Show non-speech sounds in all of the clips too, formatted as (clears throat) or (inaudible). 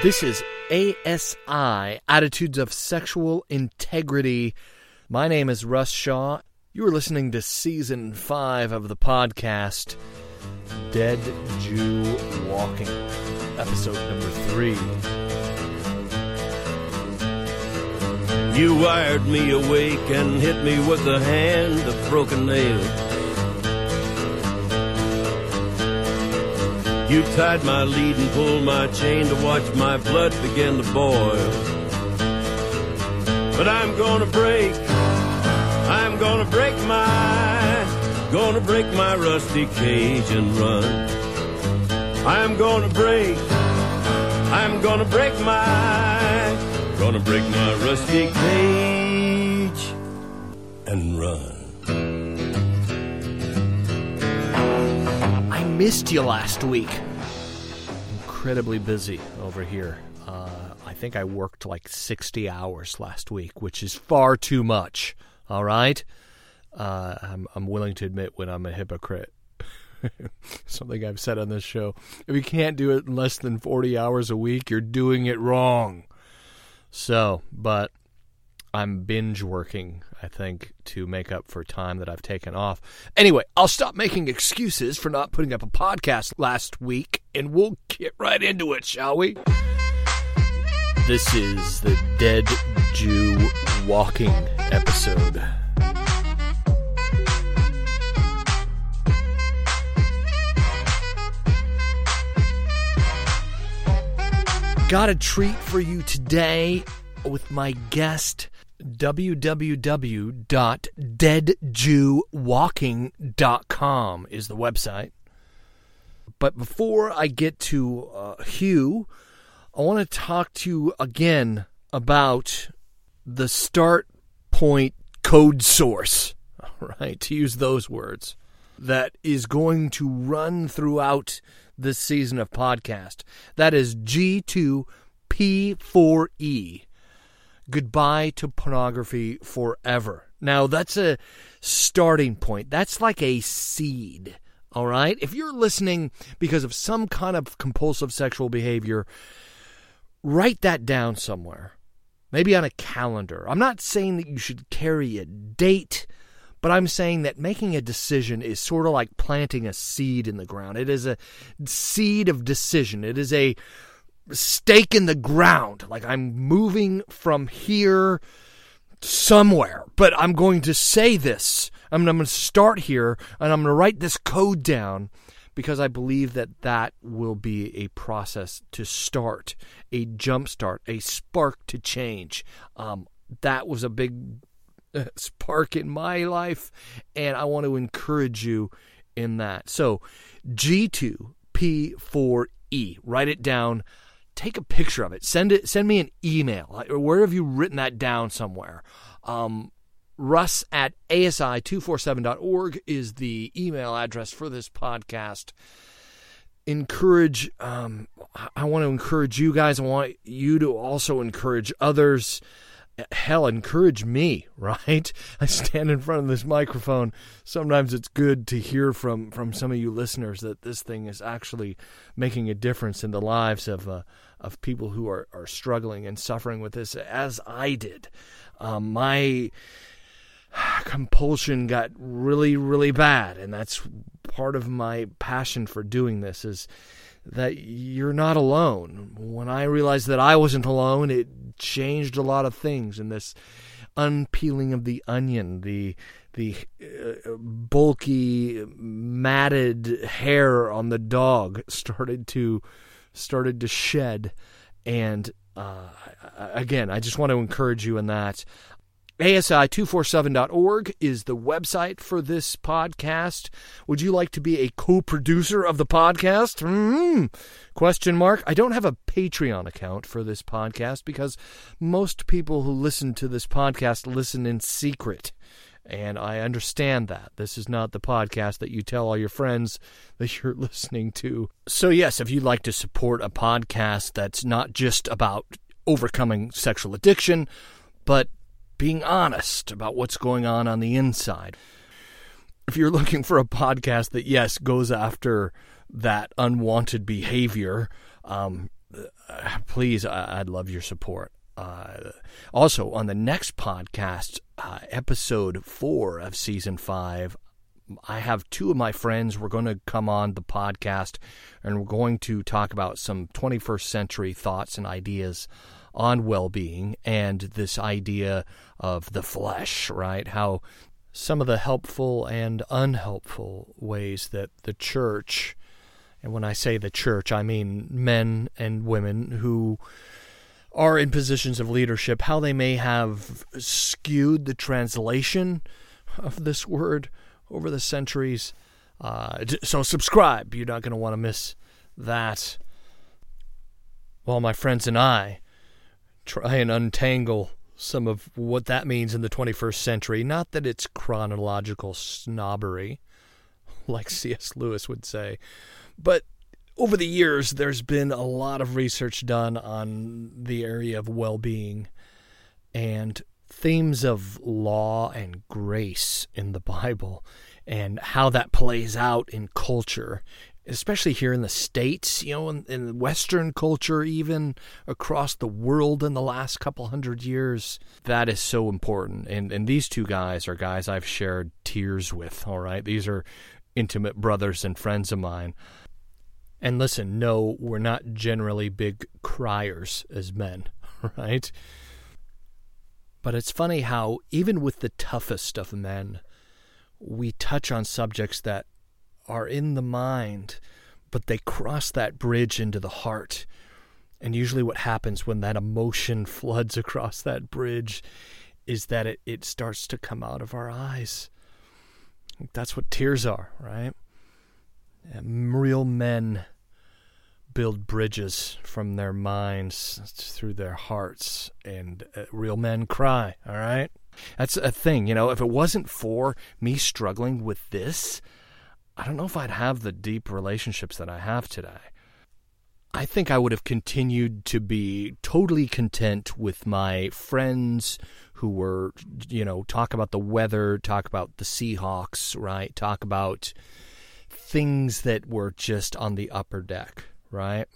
This is ASI Attitudes of Sexual Integrity. My name is Russ Shaw. You are listening to season five of the podcast, Dead Jew Walking, episode number three. You wired me awake and hit me with a hand of broken nail. You tied my lead and pulled my chain to watch my blood begin to boil. But I'm gonna break, I'm gonna break my, gonna break my rusty cage and run. I'm gonna break, I'm gonna break my, gonna break my rusty cage and run. Missed you last week. Incredibly busy over here. Uh, I think I worked like 60 hours last week, which is far too much. All right? Uh, I'm, I'm willing to admit when I'm a hypocrite. (laughs) Something I've said on this show. If you can't do it in less than 40 hours a week, you're doing it wrong. So, but I'm binge working, I think, to make up for time that I've taken off. Anyway, I'll stop making excuses for not putting up a podcast last week, and we'll get right into it, shall we? This is the Dead Jew Walking episode. Got a treat for you today with my guest www.deadjewwalking.com is the website. But before I get to uh, Hugh, I want to talk to you again about the start point code source, (laughs) right? To use those words, that is going to run throughout this season of podcast. That is G2P4E goodbye to pornography forever. Now, that's a starting point. That's like a seed, all right? If you're listening because of some kind of compulsive sexual behavior, write that down somewhere, maybe on a calendar. I'm not saying that you should carry a date. But I'm saying that making a decision is sort of like planting a seed in the ground. It is a seed of decision. It is a stake in the ground. Like I'm moving from here somewhere, but I'm going to say this. I'm, I'm going to start here and I'm going to write this code down because I believe that that will be a process to start, a jump start, a spark to change. Um, that was a big uh, (laughs) spark in my life, and I want to encourage you in that. So, G2P4E, write it down take a picture of it. Send it. Send me an email. Where have you written that down somewhere? Um, Russ at asi247.org is the email address for this podcast. Encourage, um, I want to encourage you guys. I want you to also encourage others hell encourage me (laughs) right? I stand in front of this microphone. Sometimes it's good to hear from from some of you listeners that this thing is actually making a difference in the lives of uh, of people who are are struggling and suffering with this as i did. Um, my compulsion got really really bad and that's part of my passion for doing this is that you're not alone. When I realized that I wasn't alone, it changed a lot of things in this unpeeling of the onion, the the uh, bulky matted hair on the dog (laughs) started to started to shed and uh, again, I just want to encourage you in that. ASI247.org is the website for this podcast. Would you like to be a co-producer of the podcast? Mm-hmm. Question mark. I don't have a Patreon account for this podcast because most people who listen to this podcast listen in secret. And I understand that. This is not the podcast that you tell all your friends that you're (laughs) listening to. So, yes, if you'd like to support a podcast that's not just about overcoming sexual addiction, but being honest about what's going on on the inside. If you're looking for a podcast that, yes, goes after that unwanted behavior, um, please, I'd love your support. Uh, also, on the next podcast, uh, episode four of season five, I have two of my friends. We're going to come on the podcast and we're going to talk about some 21st century thoughts and ideas on well being and this idea of the flesh, right? How some of the helpful and unhelpful ways that the church, and when I say the church, I mean men and women who are in positions of leadership, how they may have skewed the translation of this word over the centuries. Uh, so subscribe. You're not going to want to miss that. While my friends and I try and untangle some of what that means in the 21st century. Not that it's chronological snobbery, (laughs) like C.S. Lewis would say, but over the years, there's been a lot of research done on the area of well being and themes of law and grace in the Bible and how that plays out in culture, especially here in the States, you know, in, in Western culture, even across the world in the last couple hundred years. That is so important. And, and these two guys are guys I've shared tears with, all right? These are intimate brothers and friends of mine. And listen, no, we're not generally big criers as men, (laughs) right? But it's funny how, even with the toughest of men, we touch on subjects that are in the mind, but they cross that bridge into the heart. And usually, what happens when that emotion (laughs) floods across that bridge is that it, it starts to come out of our eyes. That's what tears are, right? And real men build bridges from their minds through their hearts, and uh, real men cry, all right? That's a thing, you know. If it wasn't for me struggling with this, I don't know if I'd have the deep relationships that I have today. I think I would have continued to be totally content with my friends who were, you know, talk about the weather, talk about the Seahawks, right? Talk about things that were just on the upper deck, right?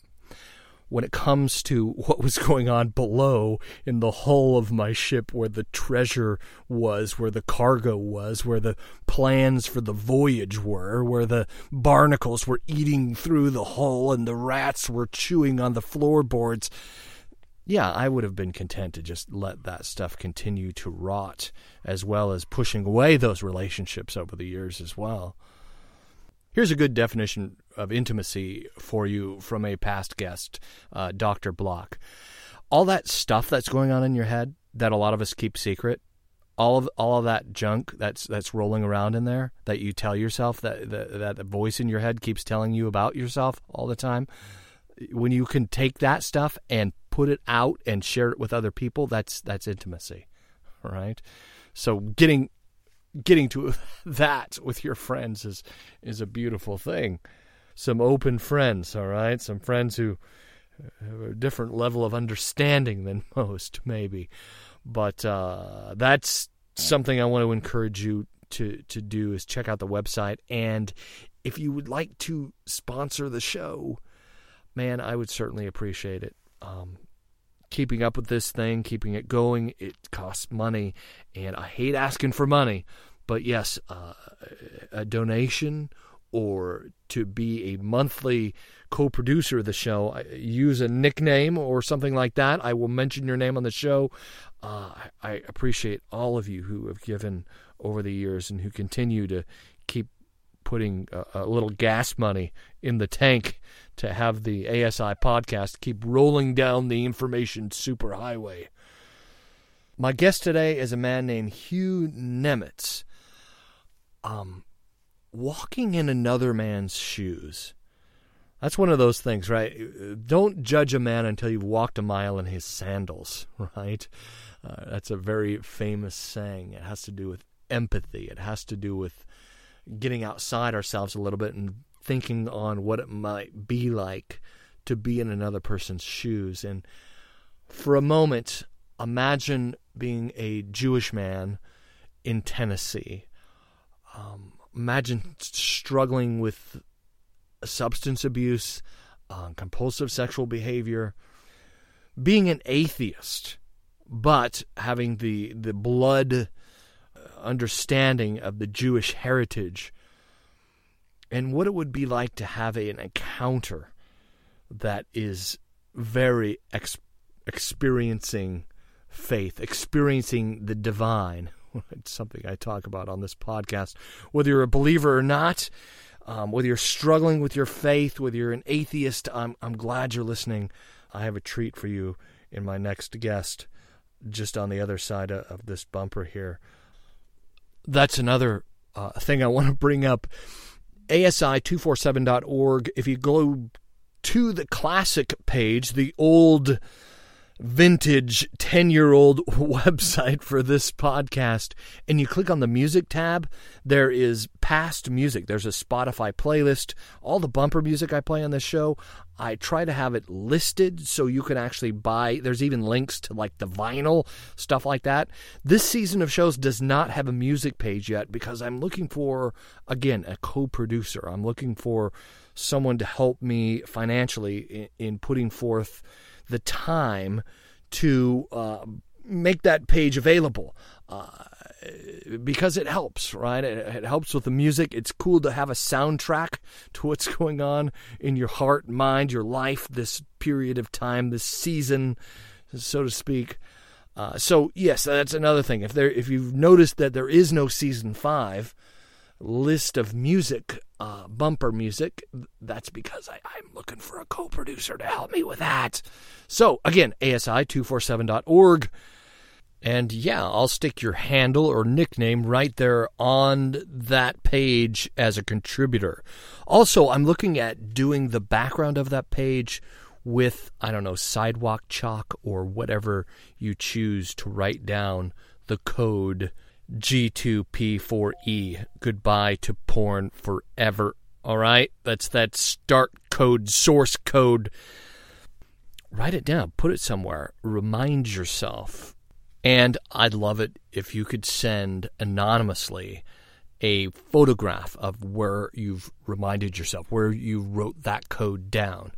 When it comes to what was going on below in the hull of my ship where the treasure was, where the cargo was, where the plans for the voyage were, where the barnacles were eating through the hull and the rats were chewing on the floorboards. Yeah, I would have been content to just let that stuff continue to rot, as well as pushing away those relationships over the years as well. Here's a good definition of intimacy for you from a past guest, uh, Dr. Block. All that stuff that's going on in your head that a lot of us keep secret, all of all of that junk that's that's rolling around in there that you tell yourself that that, that the voice in your head keeps telling you about yourself all the time. When you can take that stuff and put it out and share it with other people, that's that's intimacy, right? So getting getting to (laughs) that with your friends is is a beautiful thing. Some open friends, all right, some friends who have a different level of understanding than (laughs) most, maybe. But uh, that's something I want to encourage you to to do is check out the website and if you would like to sponsor the show, man, I would certainly appreciate it. Um, keeping up with this thing, keeping it going, it costs money, and I hate asking for money. But yes, uh, a donation or to be a monthly co-producer of the show, use a nickname or something like that. I will mention your name on the show. Uh, I appreciate all of you who have given over the years and who continue to keep putting a, a little gas money in the tank to have the ASI podcast keep rolling down the information superhighway. My guest today is a man named Hugh Nemitz. Um, walking in another man's shoes. That's one of those things, right? Don't judge a man until you've walked a mile in his sandals, (laughs) right? Uh, that's a very famous saying. It has to do with empathy. It has to do with getting outside ourselves a little bit and thinking on what it might be like to be in another person's shoes. And for a moment, imagine being a Jewish man in Tennessee. Um, imagine struggling with substance abuse, uh, compulsive sexual behavior, being an atheist, but having the the blood uh, understanding of the Jewish heritage, and what it would be like to have an encounter that is very ex- experiencing faith, experiencing the divine. (laughs) It's something I talk about on this podcast. Whether you're a believer or not, um, whether you're struggling with your faith, whether you're an atheist, I'm, I'm glad you're listening. I have a treat for you in my next guest, just on the other side of, this bumper here. That's another uh, thing I want to bring up. ASI247.org. If you go to the classic page, the old vintage 10 year old (laughs) website for this podcast and you click on the music tab, there is past music. There's a Spotify playlist. All the bumper music I play on this show, I try to have it listed so you can actually buy. There's even links to like the vinyl, stuff like that. This season of shows does not have a music page yet because I'm looking for, again, a co producer. I'm looking for someone to help me financially in, in putting forth the time to uh, make that page available uh, because it helps, right? It, it, helps with the music. It's cool to have a soundtrack to what's (laughs) going on in your heart, mind, your life, this period of time, this season, so to speak. Uh, so yes, that's another thing. If there, if you've noticed that there is no season five, list of music, uh, bumper music, that's because I, am looking for a co producer to help me with that. So, again, ASI247.org. And yeah, I'll stick your handle or nickname right there on that page as a contributor. Also, I'm looking at doing the background of that page with, I don't know, sidewalk chalk or whatever you choose to write down the code G2P4E. Goodbye to porn forever. All right? That's that start code, source code. Write it down, put it somewhere, remind yourself. And I'd love it if you could send anonymously a photograph of where you've reminded yourself, where you wrote that code down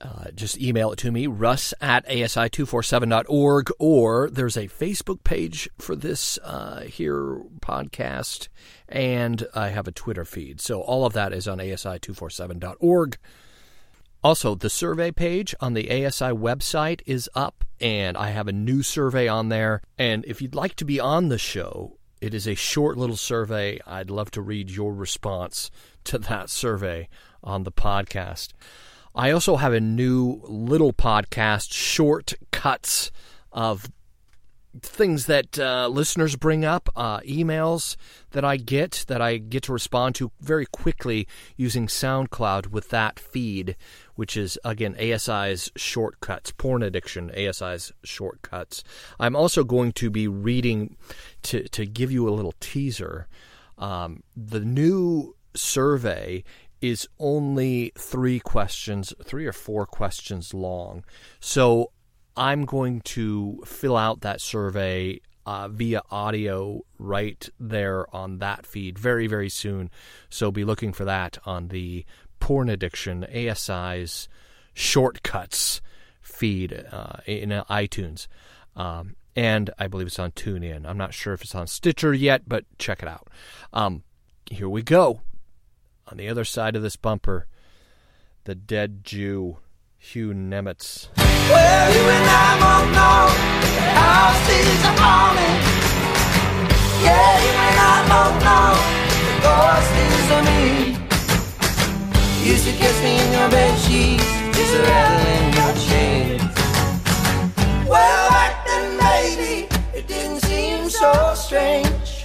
uh, just email it to me, russ at asi247.org, or there's a Facebook page for this uh, here podcast, and I have a Twitter feed. So all of that is on asi247.org. Also, the survey page on the ASI website is up, and I have a new survey on there. And if you'd like to be on the show, it is a short little survey. I'd love to read your response to that survey on the podcast. I also have a new little podcast, short cuts of things that uh, listeners bring up, uh, emails that I get that I get to respond to very quickly using SoundCloud with that feed, which is again ASI's shortcuts, porn addiction, ASI's shortcuts. I'm also going to be reading to to give you a little teaser. Um, the new survey is only three questions, three or four questions long. So I'm going to fill out that survey uh, via audio right there on that feed very, very soon. So be looking for that on the Porn Addiction ASI's shortcuts feed uh, in iTunes. Um, and I believe it's on TuneIn. I'm not sure if it's on Stitcher yet, but check it out. Um, here we go. On the other side of this bumper, the dead Jew, Hugh Nemitz. Well, you and I both know the. Yeah, you and I both know the ghost is me. Used to kiss me in your bed sheets, just rattling your chains. Well, back then, it didn't seem so strange.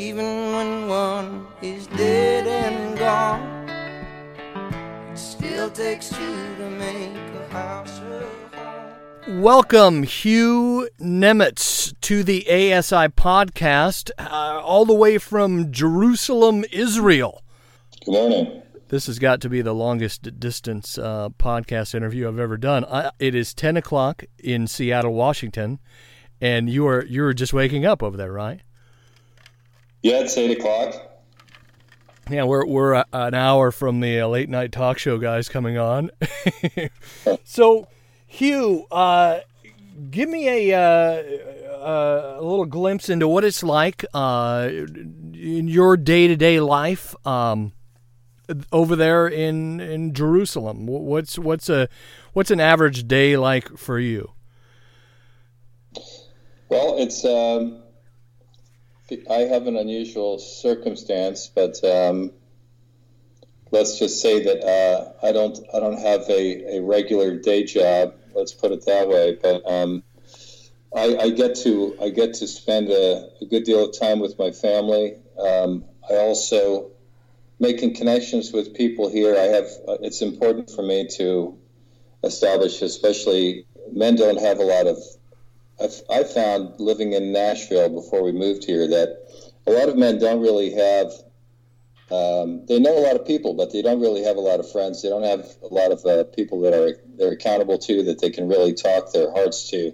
Well, even when one is dead and gone. It still takes two to make a house of home. Welcome, Hugh Nemitz, to the ASI podcast, uh, all the way from Jerusalem, Israel. Good morning. This has got to be the longest distance uh, podcast interview I've ever done. I, it is ten o'clock in Seattle, Washington, and you are you are just waking up over there, right? Yeah, it's eight o'clock. Yeah, we're we're a, an hour from the uh, late night talk show guys coming on. (laughs) so, Hugh, uh, give me a, uh, uh, a little glimpse into what it's like uh, in your day to day life um, over there in in Jerusalem. What's what's a what's an average day like for you? Well, it's. Um I have an unusual circumstance, but um, let's just say that uh, I don't I don't have a, a regular day job. Let's put it that way. But um, I, I, get to I get to spend a, a, good deal of time with my family. Um, I also making connections with people here. I have uh, it's important for me to establish, especially men don't have a lot of I've, I found living in Nashville before we moved here that a lot of men don't really have. Um, they know a lot of people, but they don't really have a lot of friends. They don't have a lot of uh, people that are they're accountable to that they can really talk their hearts to.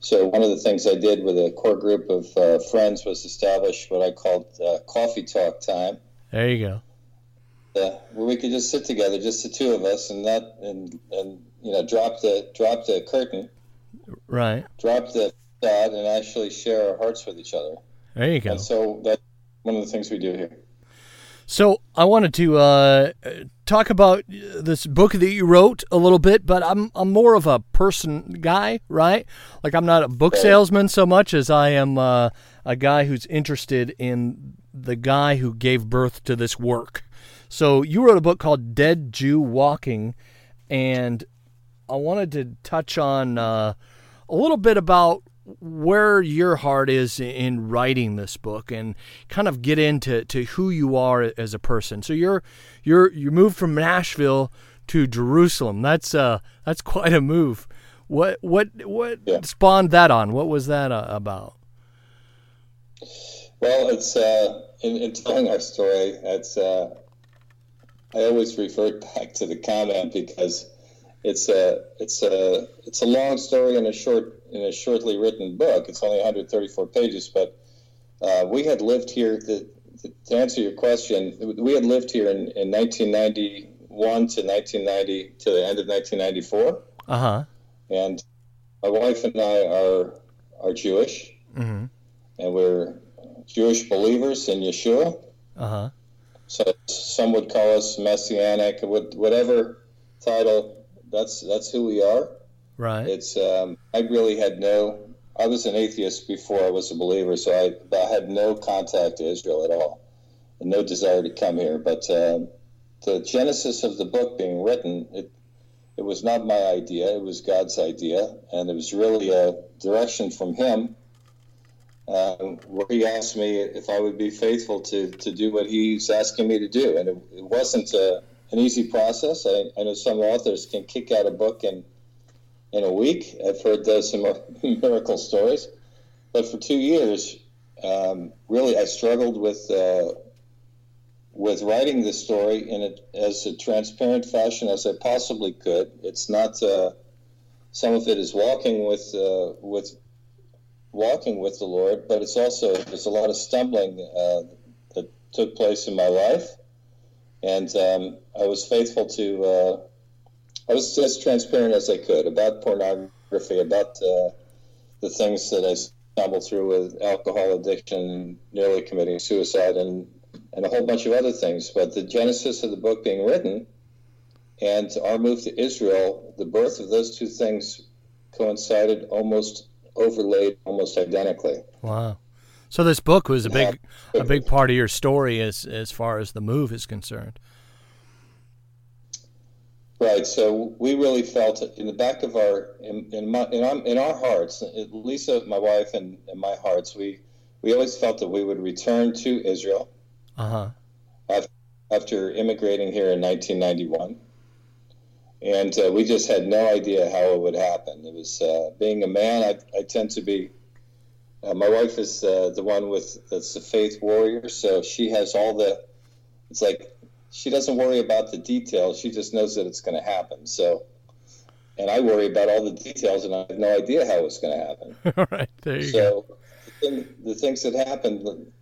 So one of the things I did with a core group of uh, friends was establish what I called uh, coffee talk time. There you go. Uh, where we could just sit together, just the two of us, and not and and you know drop the drop the curtain Right. Drop the thought and actually share our hearts with each other. There you go. And so that's one of the things we do here. So I wanted to uh, talk about this book that you wrote a little bit, but I'm I'm more of a person guy, right? Like I'm not a book salesman so much as I am uh, a guy who's interested in the guy who gave birth to this work. So you wrote a book called Dead Jew Walking, and I wanted to touch on uh, a little bit about where your heart is in writing this book and kind of get into to who you are as a person. So you're you're you moved from Nashville to Jerusalem. That's uh that's quite a move. What what what yeah. spawned that on? What was that uh, about? Well, it's uh, in, in telling our story. It's uh, I always refer (laughs) back to the comment because it's a it's a it's a long story in a short in a shortly written book. It's only 134 pages, but uh, we had lived here. To, to, answer your question, we had lived here in, in 1991 to 1990 to the end of 1994. Uh huh. And my wife and I are are Jewish, mm-hmm. and we're Jewish believers in Yeshua. Uh huh. So some would call us messianic, whatever title that's that's who we are. Right. It's um, I really had no. I was an atheist before I was a believer, so I, I had no contact to Israel at all, and no desire to come here. But uh, the genesis of the book being written, it it was not my idea; it was God's idea, and it was really a direction from Him. Uh, where he asked me if I would be faithful to, to do what he's asking me to do. And it, it wasn't a, an easy process. I, I, know some authors can kick out a book in in a week. I've heard those some (laughs) miracle stories, but for two years, um, really, I struggled with uh, with writing the story in a, as a transparent fashion as I possibly could. It's not uh, some of it is walking with uh, with walking with the Lord, but it's also there's a lot of stumbling uh, that took place in my life and um, I was faithful to. Uh, I was as transparent as I could about pornography, about uh, the things that I stumbled through with alcohol addiction, nearly committing suicide, and and a whole bunch of other things. But the genesis of the book being written, and our move to Israel, the birth of those two things coincided almost overlaid almost identically. Wow. So this book was a big a big part of your story as as far as the move is concerned. Right. So we really felt in the back of our in in, my, in, our, in our hearts, at Lisa, my wife, and, and my hearts, we we always felt that we would return to Israel. Uh-huh. After, after immigrating here in 1991 and uh, we just had no idea how it would happen. It was uh, being a man. I, I tend to be uh, my wife is uh, the one with that's the faith warrior, so she has all the. It's like she doesn't worry about the details; she just knows that it's going to happen. So, and I worry about all the details, and I have no idea how it's going to happen. (laughs) all right, there you so, go. So, the, thing, the things that happened,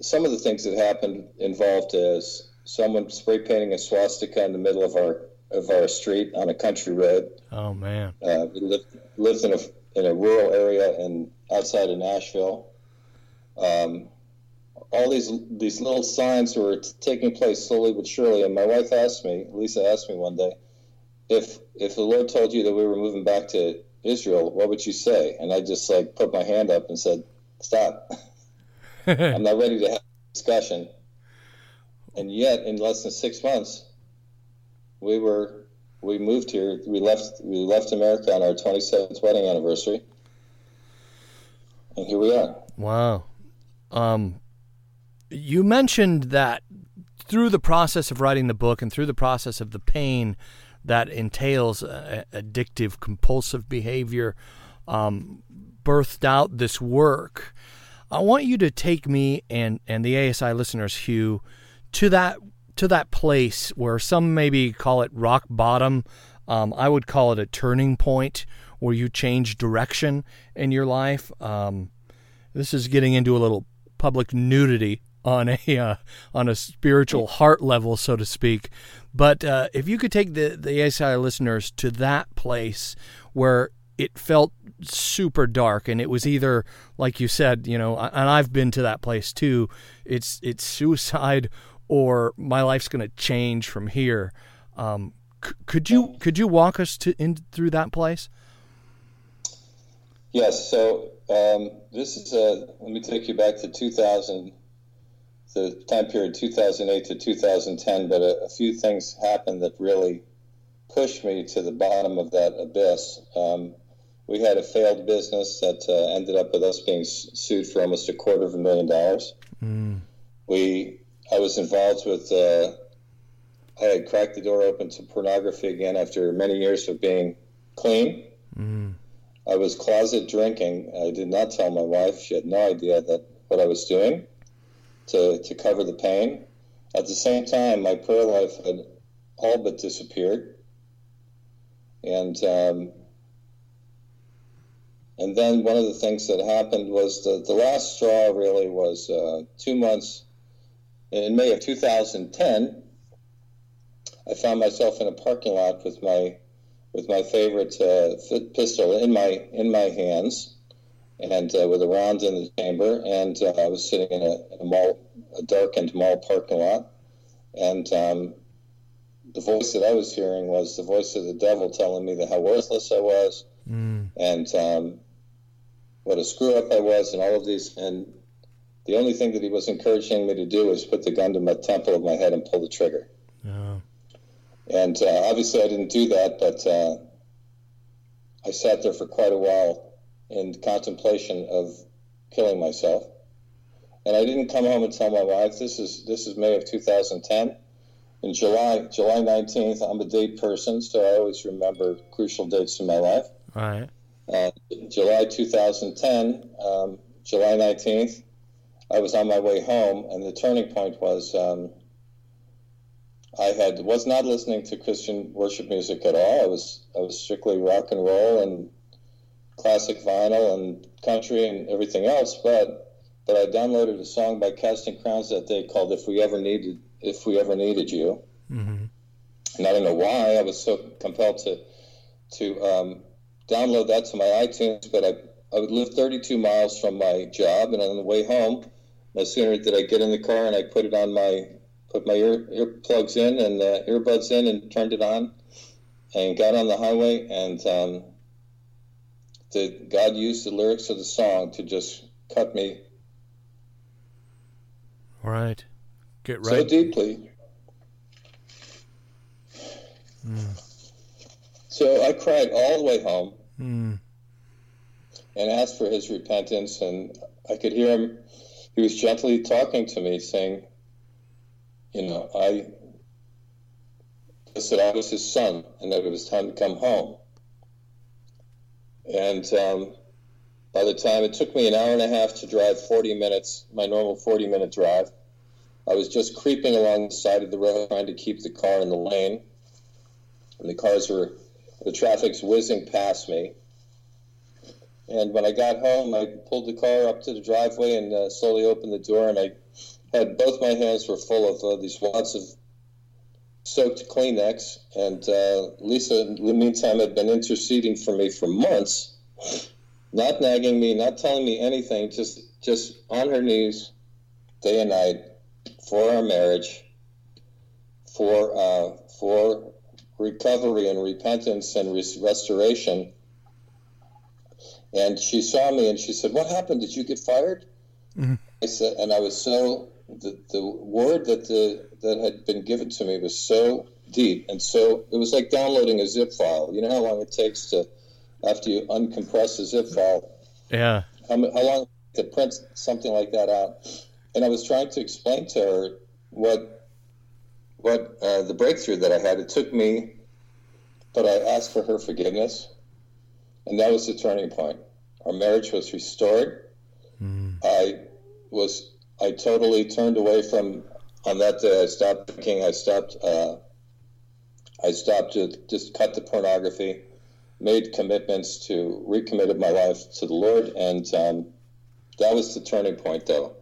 some of the things that happened involved is someone spray painting a swastika in the middle of our of our street on a country road. Oh man! Uh, we lived lived in a in a rural area and outside of Nashville. Um, all these these little signs were taking place slowly but surely. And my wife asked me, Lisa asked me one day, if if the Lord told you that we were moving back to Israel, what would you say? And I just like put my hand up and said, "Stop! (laughs) I'm not ready to have a discussion." And yet, in less than six months, we were we moved here. We left we left America on our 27th wedding anniversary, and here we are. Wow. Um, you mentioned that through the process of writing the book and through the process of the pain that entails uh, addictive compulsive behavior um, birthed out this work i want you to take me and, and the asi listeners hugh to that to that place where some maybe call it rock bottom um, i would call it a turning point where you change direction in your life um, this is getting into a little public nudity on a uh, on a spiritual heart level, so to speak. But uh, if you could take the the ASI listeners to that place where it felt super dark, and it was either like you said, you know, and I've been to that place too. It's it's suicide, or my life's going to change from here. Um, c- could you could you walk us to in through that place? Yes. So um, this is a. Let me take you back to 2000 the time period 2008 to 2010, but a, a, few things happened that really pushed me to the bottom of that abyss. Um, we had a failed business that uh, ended up with us being sued for almost a quarter of a million dollars. Mm. We, I was involved with. Uh, I had cracked the door open to pornography again after many years of being clean. Mm. I was closet drinking. I did not tell my wife; she had no idea that what I was doing to, to cover the pain. At the same time, my prayer life had all but disappeared. And um, and then one of the things that happened was the, the last straw really was uh, two months in May of 2010. I found myself in a parking lot with my with my favorite uh, pistol in my in my hands, and uh, with a round in the chamber. And uh, I was sitting in a, in a, mall, a darkened mall parking lot, and um, the voice that I was hearing was the voice of the devil telling me that how worthless I was, mm. and um, what a screw up I was, and all of these. And the only thing that he was encouraging me to do was put the gun to my temple of my head and pull the trigger. Oh. And uh, obviously, I didn't do that, but uh, I sat there for quite a while in contemplation of killing myself. And I didn't come home and tell my wife. This is this is May of 2010. In July July 19th, I'm a date person, so I always remember crucial dates in my life. Right. Uh, July 2010, um, July 19th, I was on my way home, and the turning point was um, I had was not listening to Christian worship music at all. I was I was strictly rock and roll and classic vinyl and country and everything else, but but I downloaded a song by Casting Crowns that day called "If We Ever Needed If We Ever Needed You," mm-hmm. and I don't know why I was so compelled to to um, download that to my iTunes, but I I would live 32 miles from my job, and on the way home, no sooner did I get in the car and I put it on my put my ear earplugs in and uh, earbuds in and turned it on, and got on the highway and um, that God used the lyrics of the song to just cut me. Right. Get right. So deeply. Mm. So I cried all the way home mm. and asked for his repentance, and I could hear him. He was gently talking to me, saying, You know, I said I was his son and that it was time to come home. And um, by the time it took me an hour and a half to drive 40 minutes, my normal 40 minute drive, I was just creeping along the side of the road trying to keep the car in the lane. And the cars were, the traffic's whizzing past me. And when I got home, I pulled the car up to the driveway and uh, slowly opened the door, and I had both my hands were full of uh, these wads of soaked Kleenex, and uh, Lisa, in the meantime, had been interceding for me for months, not nagging me, not telling me anything, just just on her knees, day and night, for our marriage, for uh, for recovery and repentance and res- restoration. And she saw me and she said, "What happened? Did you get fired?" Mm-hmm. I said, and I was so the, the word that the that had been given to me was so deep and so it was like downloading a zip file. You know how long it takes to after you uncompress a zip file. Yeah. How, how long to print something like that out? And I was trying to explain to her what what uh, the breakthrough that I had. It took me, but I asked for her forgiveness, and that was the turning point. Our marriage was restored. Mm. I was I totally turned away from on that day. I stopped drinking. I stopped. Uh, I stopped to just cut the pornography. Made commitments to recommitted my life to the Lord, and um, that was the turning point, though.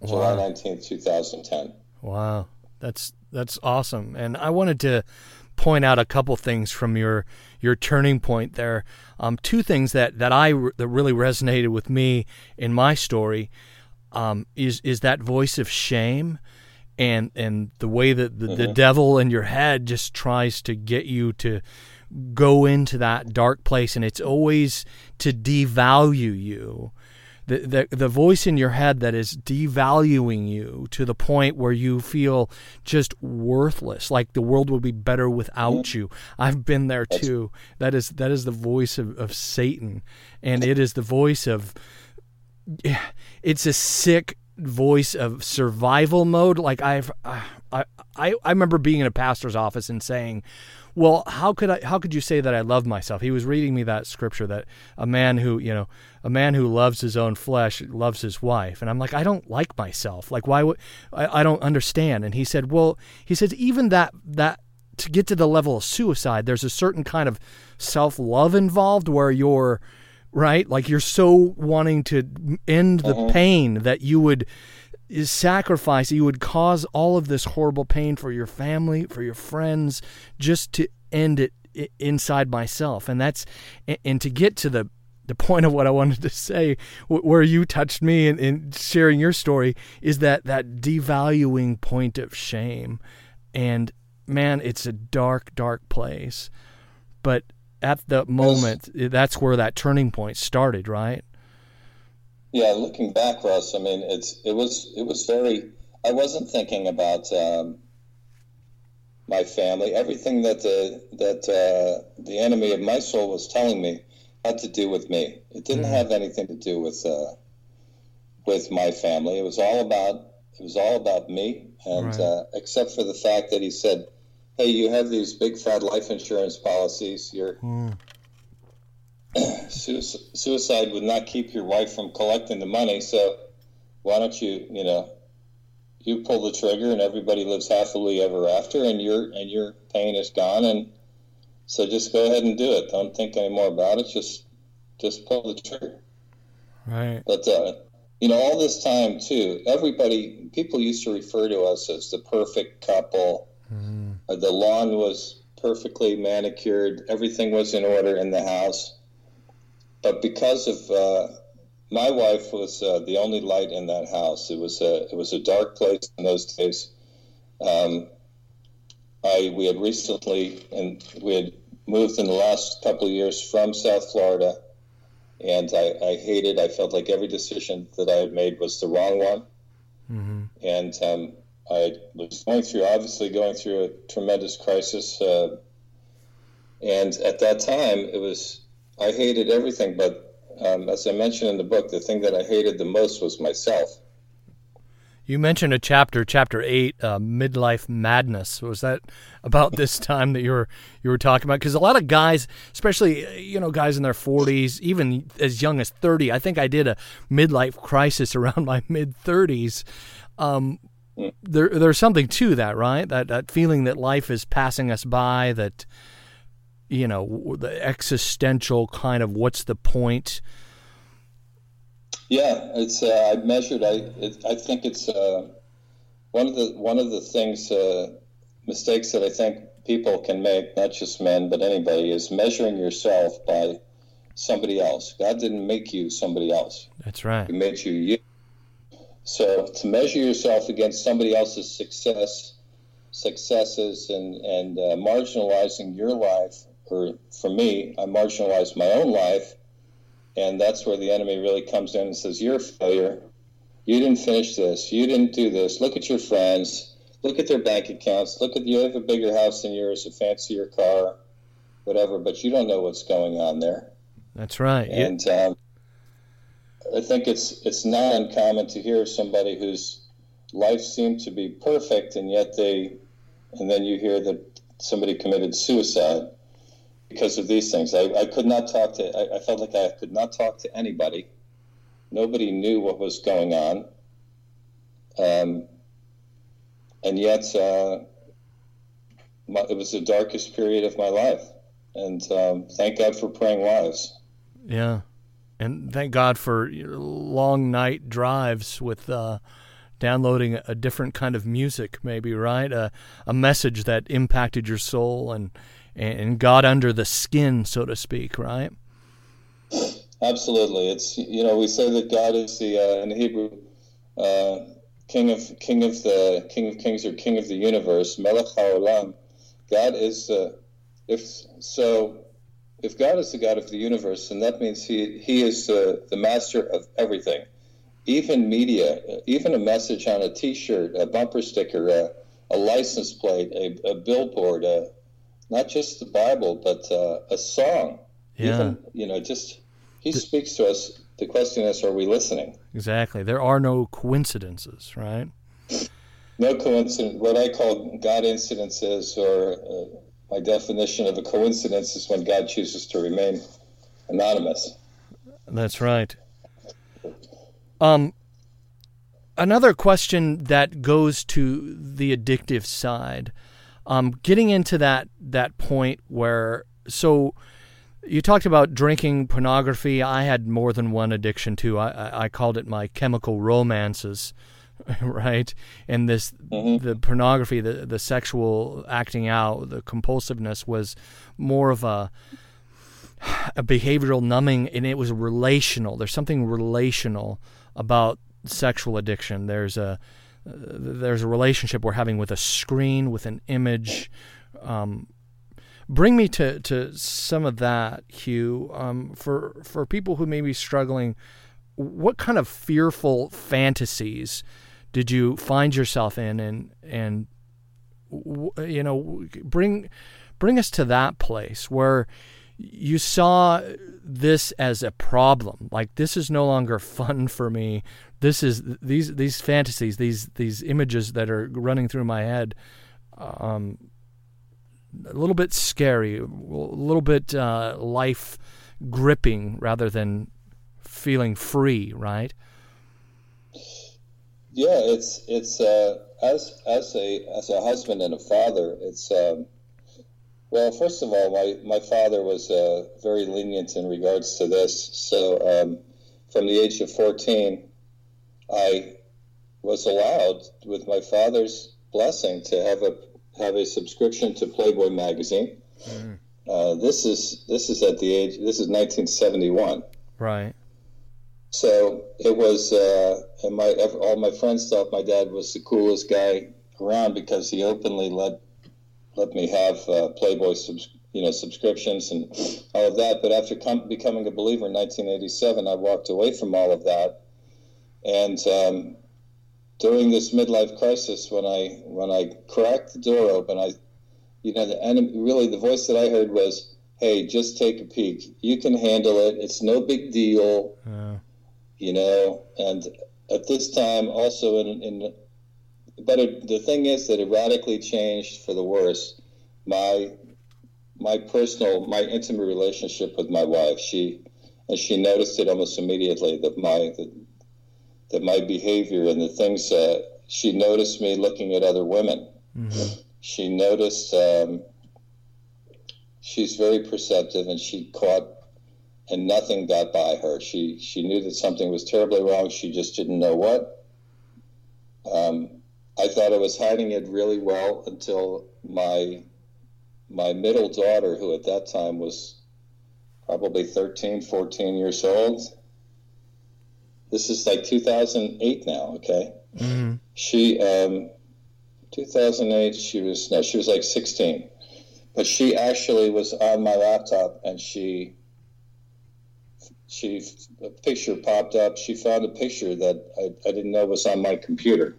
Wow. July nineteenth, two thousand ten. Wow, that's that's awesome. And I wanted to point out a couple things from your your turning point there. Um, two things that that I that really resonated with me in my story um, is is that voice of shame and and the way that the, mm-hmm. the devil in your head just tries to get you to go into that dark place and it's always to devalue you the, the the voice in your head that is devaluing you to the point where you feel just worthless like the world would be better without mm-hmm. you i've been there too that is that is the voice of, of satan and it is the voice of it's a sick voice of survival mode. Like I've, I, I, I remember being in a pastor's office and saying, "Well, how could I? How could you say that I love myself?" He was reading me that scripture that a man who, you know, a man who loves his own flesh loves his wife, and I'm like, I don't like myself. Like, why would I? I don't understand. And he said, Well, he says even that that to get to the level of suicide, there's a certain kind of self love involved where you're right? Like you're so wanting to end the uh-huh. pain that you would sacrifice, you would cause all of this horrible pain for your family, for your friends, just to end it inside myself. And that's, and to get to the, the point of what I wanted to say, where you touched me in, in sharing your story, is that that devaluing point of shame. And man, it's a dark, dark place. But at the moment, that's where that turning point started, right? Yeah, looking back, Russ, I mean, it's it was it was very. I wasn't thinking about um, my family. Everything that the that uh, the enemy of my soul was telling me had to do with me. It didn't mm-hmm. have anything to do with uh, with my family. It was all about it was all about me, and right. uh, except for the fact that he said hey, you have these big fat life insurance policies. Your mm. Suicide would not keep your wife from collecting the money. So why don't you, you know, you pull the trigger and everybody lives happily ever after, and your and your pain is gone. And so just go ahead and do it. Don't think any more about it. Just just pull the trigger. Right. But uh, you know, all this time too, everybody, people used to refer to us as the perfect couple. Mm uh, the lawn was perfectly manicured. Everything was in order in the house. But because of uh, my wife was uh, the only light in that house. It was a it was a dark place in those days. Um, I we had recently and we had moved in the last couple of years from South Florida, and I, I hated. I felt like every decision that I had made was the wrong one, mm-hmm. and um, I was going through, obviously, going through a tremendous crisis. Uh, and at that time, it was, I hated everything. But um, as I mentioned in the book, the thing that I hated the most was myself. You mentioned a chapter, chapter eight, uh, midlife madness. Was that about this (laughs) time that you were you were talking about? Because a lot of guys, especially you know guys in their forties, even as young as thirty, I think I did a midlife crisis (laughs) around my mid thirties. Um, there there's something to that, right? That that feeling that life is passing us by, that you know, the existential kind of what's the point? Yeah, it's uh, I measured. I it, I think it's uh, one of the one of the things uh, mistakes that I think people can make, not just men but anybody, is measuring yourself by somebody else. God didn't make you somebody else. That's right. He made you you. So to measure yourself against somebody else's success, successes, and and uh, marginalizing your life, or for me, I marginalized my own life, and that's where the enemy really comes in and says, "You're a failure. You didn't finish this. You didn't do this. Look at your friends. Look at their bank accounts. Look at you have a bigger house than yours, a fancier car, whatever. But you don't know what's going on there." That's right. And um, I think it's it's not uncommon to hear somebody whose life seemed to be perfect, and yet they, and then you hear that somebody committed suicide because of these things. I, I could not talk to. I, I felt like I could not talk to anybody. Nobody knew what was going on. Um, and yet, uh, my, it was the darkest period of my life. And um, thank God for praying wives. Yeah, and thank God for long night drives with uh, downloading a different kind of music, maybe right, a a message that impacted your soul and and got under the skin, so to speak, right? Absolutely, it's you know we say that God is the uh, in Hebrew uh, king of king of the king of kings or king of the universe, Melech HaOlam. God is uh, if so if God is the God of the universe, then that means He He is uh, the master of everything, even media, even a message on a T-shirt, a bumper sticker, a, a license plate, a, a billboard, a, uh, not just the Bible, but uh, a song. Yeah. Even you know, just He the, speaks to us. The question is, are we listening? Exactly. There are no coincidences, right? No coincidence. What I call God incidences or uh, my definition of a coincidence is when God chooses to remain anonymous. That's right. Um, another question that goes to the addictive side, um, getting into that that point where so you talked about drinking pornography. I had more than one addiction too. I, I, I called it my chemical romances. (laughs) right? And this, mm-hmm. the pornography, the the sexual acting out, the compulsiveness was more of a a behavioral numbing, and it was relational. There's something relational about sexual addiction. There's a there's a relationship we're having with a screen, with an image. Um, bring me to, to some of that, Hugh. Um, for for people who may be struggling, what kind of fearful fantasies did you find yourself in and and you know bring bring us to that place where you saw this as a problem like this is no longer fun for me this is these these fantasies these these images that are running through my head um, a little bit scary a little bit uh, life gripping rather than feeling free right yeah, it's it's uh, as as a as a husband and a father, it's um, well. First of all, my my father was uh, very lenient in regards to this. So um, from the age of fourteen, I was allowed, with my father's blessing, to have a have a subscription to Playboy magazine. Mm. Uh, this is this is at the age. This is 1971. Right. So it was, uh, and my all my friends thought my dad was the coolest guy around because he openly let let me have uh, Playboy subs, you know subscriptions and all of that. But after com- becoming a believer in 1987, I walked away from all of that. And um, during this midlife crisis, when I when I cracked the door open, I, you know, the enemy really the voice that I heard was, "Hey, just take a peek. You can handle it. It's no big deal." you know, and at this time also in, in but it, the thing is that it radically changed for the worse. My my personal, my intimate relationship with my wife. She and she noticed it almost immediately that my that, that my behavior and the things that she noticed me looking at other women. Mm-hmm. She noticed. Um, she's very perceptive, and she caught and nothing got by her. She she knew that something was terribly wrong. She just didn't know what. Um, I thought I was hiding it really well until my my middle daughter, who at that time was probably 13, 14 years old. This is like 2008 now, okay? Mm-hmm. She, um, 2008, she was, no, she was like 16. But she actually was on my laptop and she, she, a picture popped up. She found a picture that I, I didn't know was on my computer.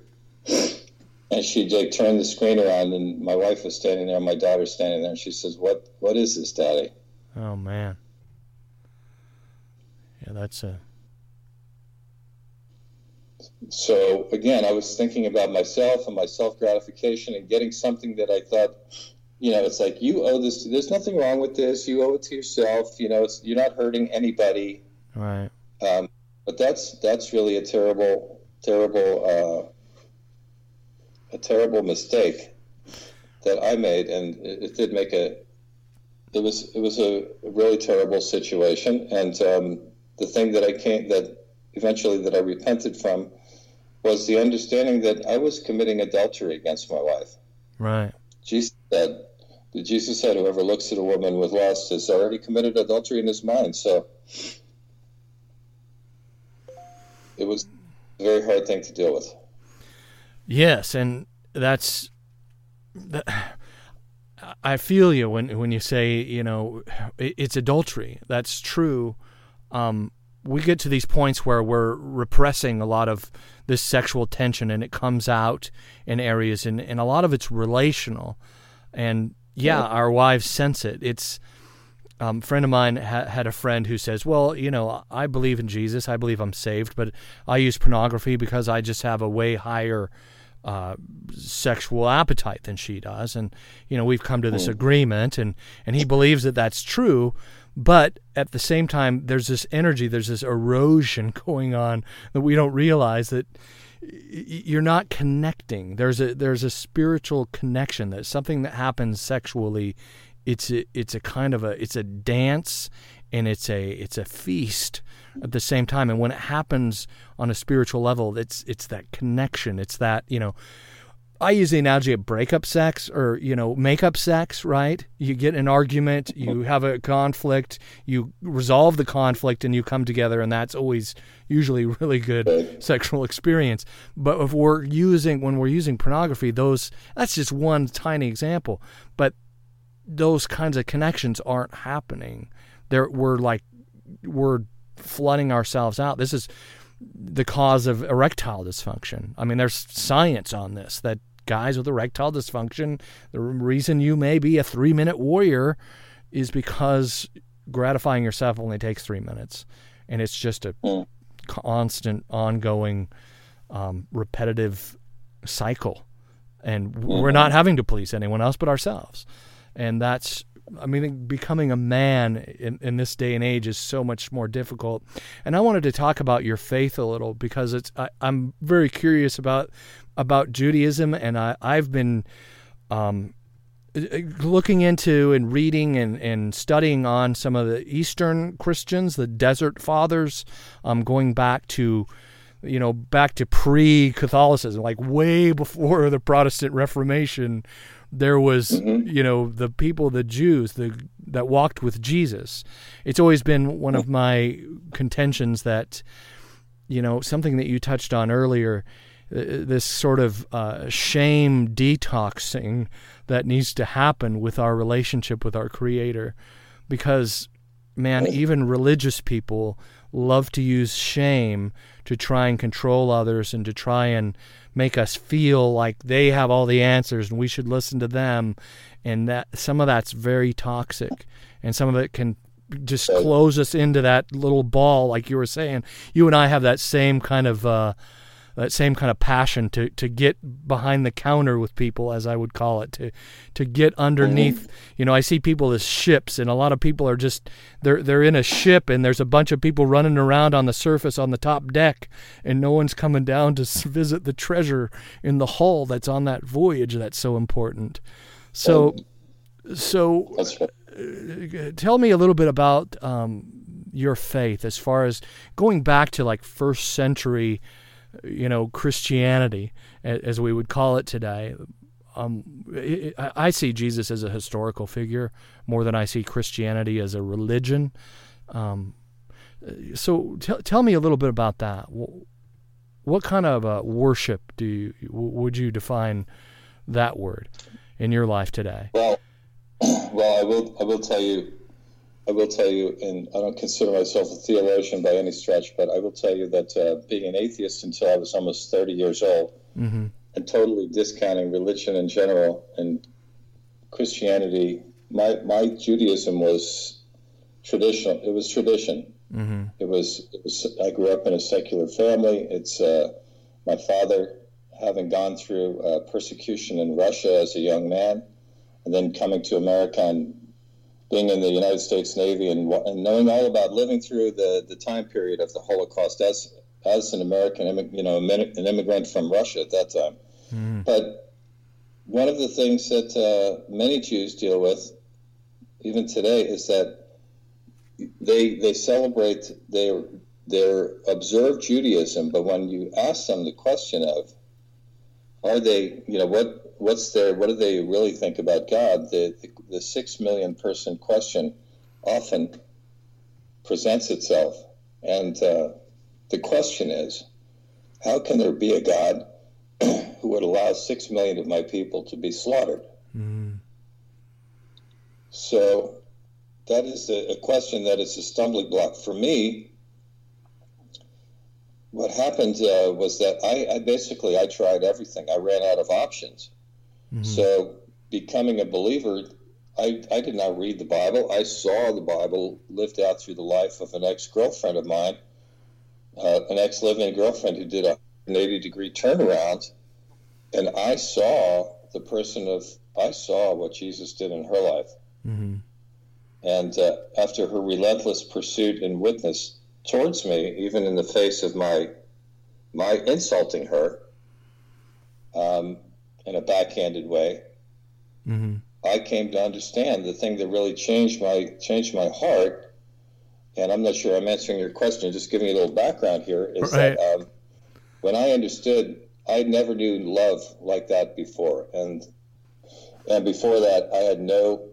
And she like turned the screen around, and my wife was standing there, my daughter standing there, and she says, "What? What is this, Daddy?" Oh man. Yeah, that's a. So again, I was thinking about myself and my self gratification and getting something that I thought, you know, it's like you owe this. To, There's nothing wrong with this. You owe it to yourself. You know, it's you're not hurting anybody. Right. Um, but that's that's really a terrible, terrible. Uh, a terrible mistake that I made, and it, it, did make a. It was it was a really terrible situation, and um, the thing that I came that eventually that I repented from was the understanding that I was committing adultery against my wife. Right. Jesus said, Jesus said, whoever looks at a woman with lust has already committed adultery in his mind. So it was a very hard thing to deal with. Yes, and that's that, I feel you when when you say you know it's adultery. That's true. Um, we get to these points where we're repressing a lot of this sexual tension, and it comes out in areas, and, and a lot of it's relational. And yeah, our wives sense it. It's um, a friend of mine ha- had a friend who says, "Well, you know, I believe in Jesus. I believe I'm saved, but I use pornography because I just have a way higher." uh, sexual appetite than she does, and you know we've come to this agreement, and and he believes that that's true, but at the same time there's this energy, there's this erosion (laughs) going on that we don't realize that you're not connecting. There's a there's a spiritual connection. That's something that happens sexually. It's a, it's a kind of a it's a dance and it's a it's a feast at the same time. And when it happens on a spiritual level, it's it's that connection. It's that you know. I use the analogy of breakup sex or you know makeup sex, right? You get an argument, you mm-hmm. have a conflict, you resolve the conflict, and you come together, and that's always usually (laughs) really good sexual experience. But if we're using when we're using pornography, those that's just one tiny example, but those kinds of connections aren't happening. There, we're like we're flooding ourselves out. This is the cause of erectile dysfunction. I mean, there's science on this that guys with erectile dysfunction, the reason you may be a three minute warrior is because gratifying yourself only takes three minutes. And it's just a mm. constant, ongoing, um, repetitive cycle. And mm-hmm. we're not having to please anyone else but ourselves. And that's I mean, becoming a man in, in this day and age is so much more difficult. And I wanted to talk about your faith a little because it's I, am very curious about about Judaism, and I, I've been um, looking into and reading and, and studying on some of the Eastern Christians, the Desert Fathers, um, going back to you know back to pre-Catholicism, like way before the Protestant Reformation there was mm-hmm. you know the people the jews the that walked with jesus it's always been one of my contentions that you know something that you touched on earlier uh, this sort of uh, shame detoxing that needs to happen with our relationship with our creator. Because man even religious people love to use shame to try and control others and to try and make us feel like they have all the answers and we should listen to them. And that some of that's very toxic. And some of it can just close us into that little ball like you were saying. You and i have that same kind of uh, that same kind of passion to to get behind the counter with people, as I would call it, to to get underneath. Mm-hmm. You know, I see people as ships, and a lot of people are just they're they're in a ship, and there's a bunch of people running around on the surface on the top deck, and no one's coming down to visit the treasure in the hull that's on that voyage that's so important. So, so. Uh, tell me a little bit about um, your faith as far as going back to like first century, you know, Christianity, as we would call it today. Um, I see Jesus as a historical figure more than I see Christianity as a religion. Um, so t- tell me a little bit about that. What kind of uh, worship do you, would you define that word in your life today? Well, (clears throat) well, I will. I will tell you. I will tell you, and I don't consider myself a theologian by any stretch, but I will tell you that uh, being an atheist until I was almost 30 years old, mm-hmm. and totally discounting religion in general and Christianity, my my Judaism was traditional. It was tradition. Mm-hmm. It, was, it was. I grew up in a secular family. It's uh, my father having gone through uh, persecution in Russia as a young man, and then coming to America and being in the United States Navy and, and knowing all about living through the, the time period of the Holocaust as as an American, you know, an immigrant from Russia at that time. Mm. But one of the things that uh, many Jews deal with, even today, is that they they celebrate their their observe Judaism, but when you ask them the question of are they, you know, what what's their what do they really think about God? The the, the six million person question often presents itself, and uh, the question is, how can there be a God (clears throat) who would allow six million of my people to be slaughtered? Mm. So that is a, a question that is a stumbling block for me. What happened uh, was that I, I, basically I tried everything. I ran out of options. Mm-hmm. So becoming a believer, I, I did not read the Bible. I saw the Bible lived out through the life of an ex girlfriend of mine, uh, an ex living girlfriend who did a 180 degree turnaround, and I saw the person of I saw what Jesus did in her life. Mm-hmm. And uh, after her relentless pursuit and witness towards me, even in the face of my my insulting her um, in a backhanded way, mm-hmm. I came to understand the thing that really changed my changed my heart. And I'm not sure I'm answering your question. Just giving you a little background here is right. that um, when I understood, I never knew love like that before, and and before that, I had no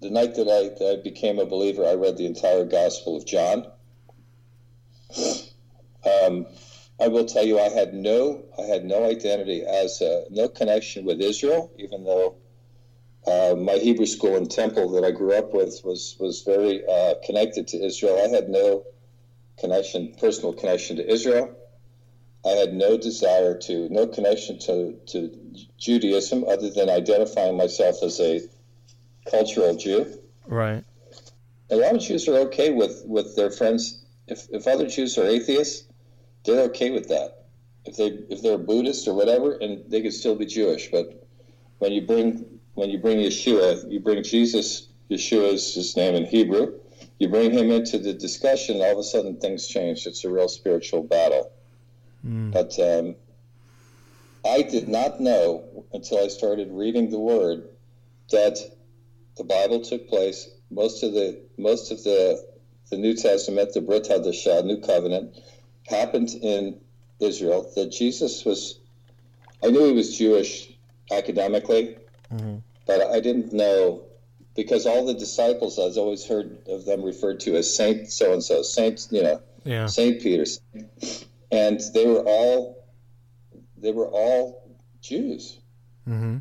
the night that I, that I became a believer, I read the entire Gospel of John. Um, I will tell you, I had no, I had no identity as a, no connection with Israel, even though uh, my Hebrew school and temple that I grew up with was was very uh, connected to Israel. I had no connection, personal connection to Israel. I had no desire to, no connection to, to Judaism other than identifying myself as a cultural Jew. Right. A lot of Jews are okay with, with their friends. If, if other Jews are atheists, they're okay with that. If they if they're Buddhist or whatever, and they could still be Jewish. But when you bring when you bring Yeshua, you bring Jesus. Yeshua is his name in Hebrew. You bring him into the discussion, all of a sudden things change. It's a real spiritual battle. Mm. But um, I did not know until I started reading the Word that the Bible took place. Most of the most of the the New Testament, the Brit Hadashah, New Covenant, happened in Israel. That Jesus was, I knew he was Jewish academically, mm-hmm. but I didn't know because all the disciples I've always heard of them referred to as Saint so and so, Saint you know, yeah. Saint Peter, and they were all they were all Jews. Mm-hmm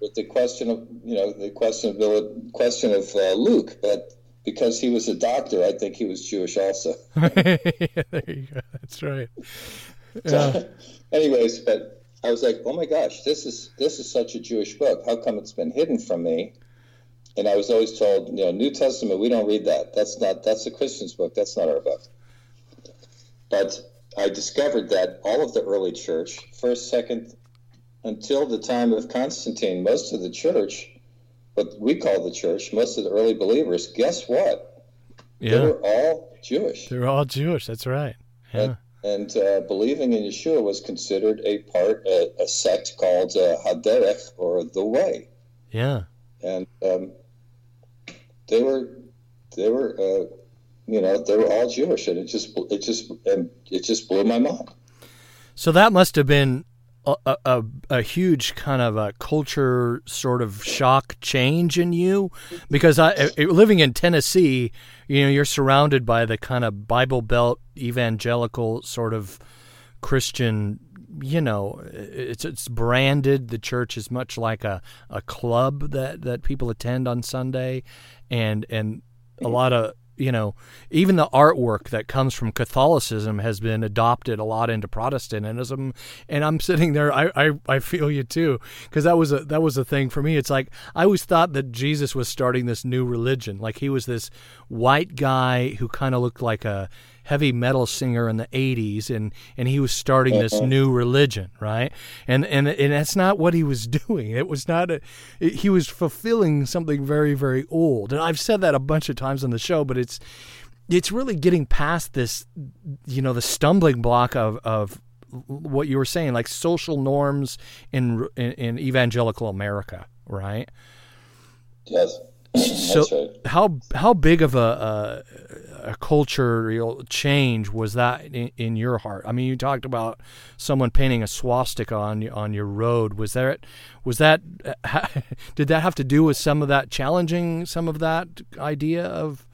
with the question of you know the question of question of uh, Luke, but because he was a doctor, I think he was Jewish also. (laughs) there you go. That's right. Yeah. So, (laughs) anyways, but I was like, oh my gosh, this is this is such a Jewish book. How come it's been hidden from me? And I was always told, you know, New Testament, we don't read that. That's not that's a Christian's book. That's not our book. But I discovered that all of the early church, first, second, until the time of Constantine, most of the church, what we call the church, most of the early believers, guess what? Yeah. They were all Jewish. They were all Jewish. That's right. Yeah. And, and uh, believing in Yeshua was considered a part, a, a sect called uh, Haderech, or the Way. Yeah. And um, they were, they were, uh, you know, they were all Jewish, and it just it just it just blew my mind. So that must have been a, a, a, huge kind of a culture sort of shock change in you because I, eh, eh, living in Tennessee, you know, you're surrounded by the kind of Bible Belt evangelical sort of Christian. You know, eh, it's it's branded. The church is much like a, a club that, that people attend on Sunday, and and a lot of you know, even the artwork that comes from Catholicism has been adopted a lot into Protestantism. And I'm sitting there, I, I, I feel you too, because that was a that was a thing for me. It's like I always thought that Jesus was starting this new religion, like he was this white guy who kind of looked like a heavy metal singer in the 80s and and he was starting this uh-huh. new religion right? And and and that's not what he was (laughs) doing. It was not a it, he was fulfilling something very very old. And I've said that a bunch of times on the show but it's it's really getting past this you know the stumbling block of of what you were saying like social norms in in, in evangelical America right? Yes. So right. how how big of a, a, cultural change was that in, in, your heart? I mean, you talked about someone painting a swastika on on your road. Was there was that (laughs) did that have to do with some of that challenging some of that idea of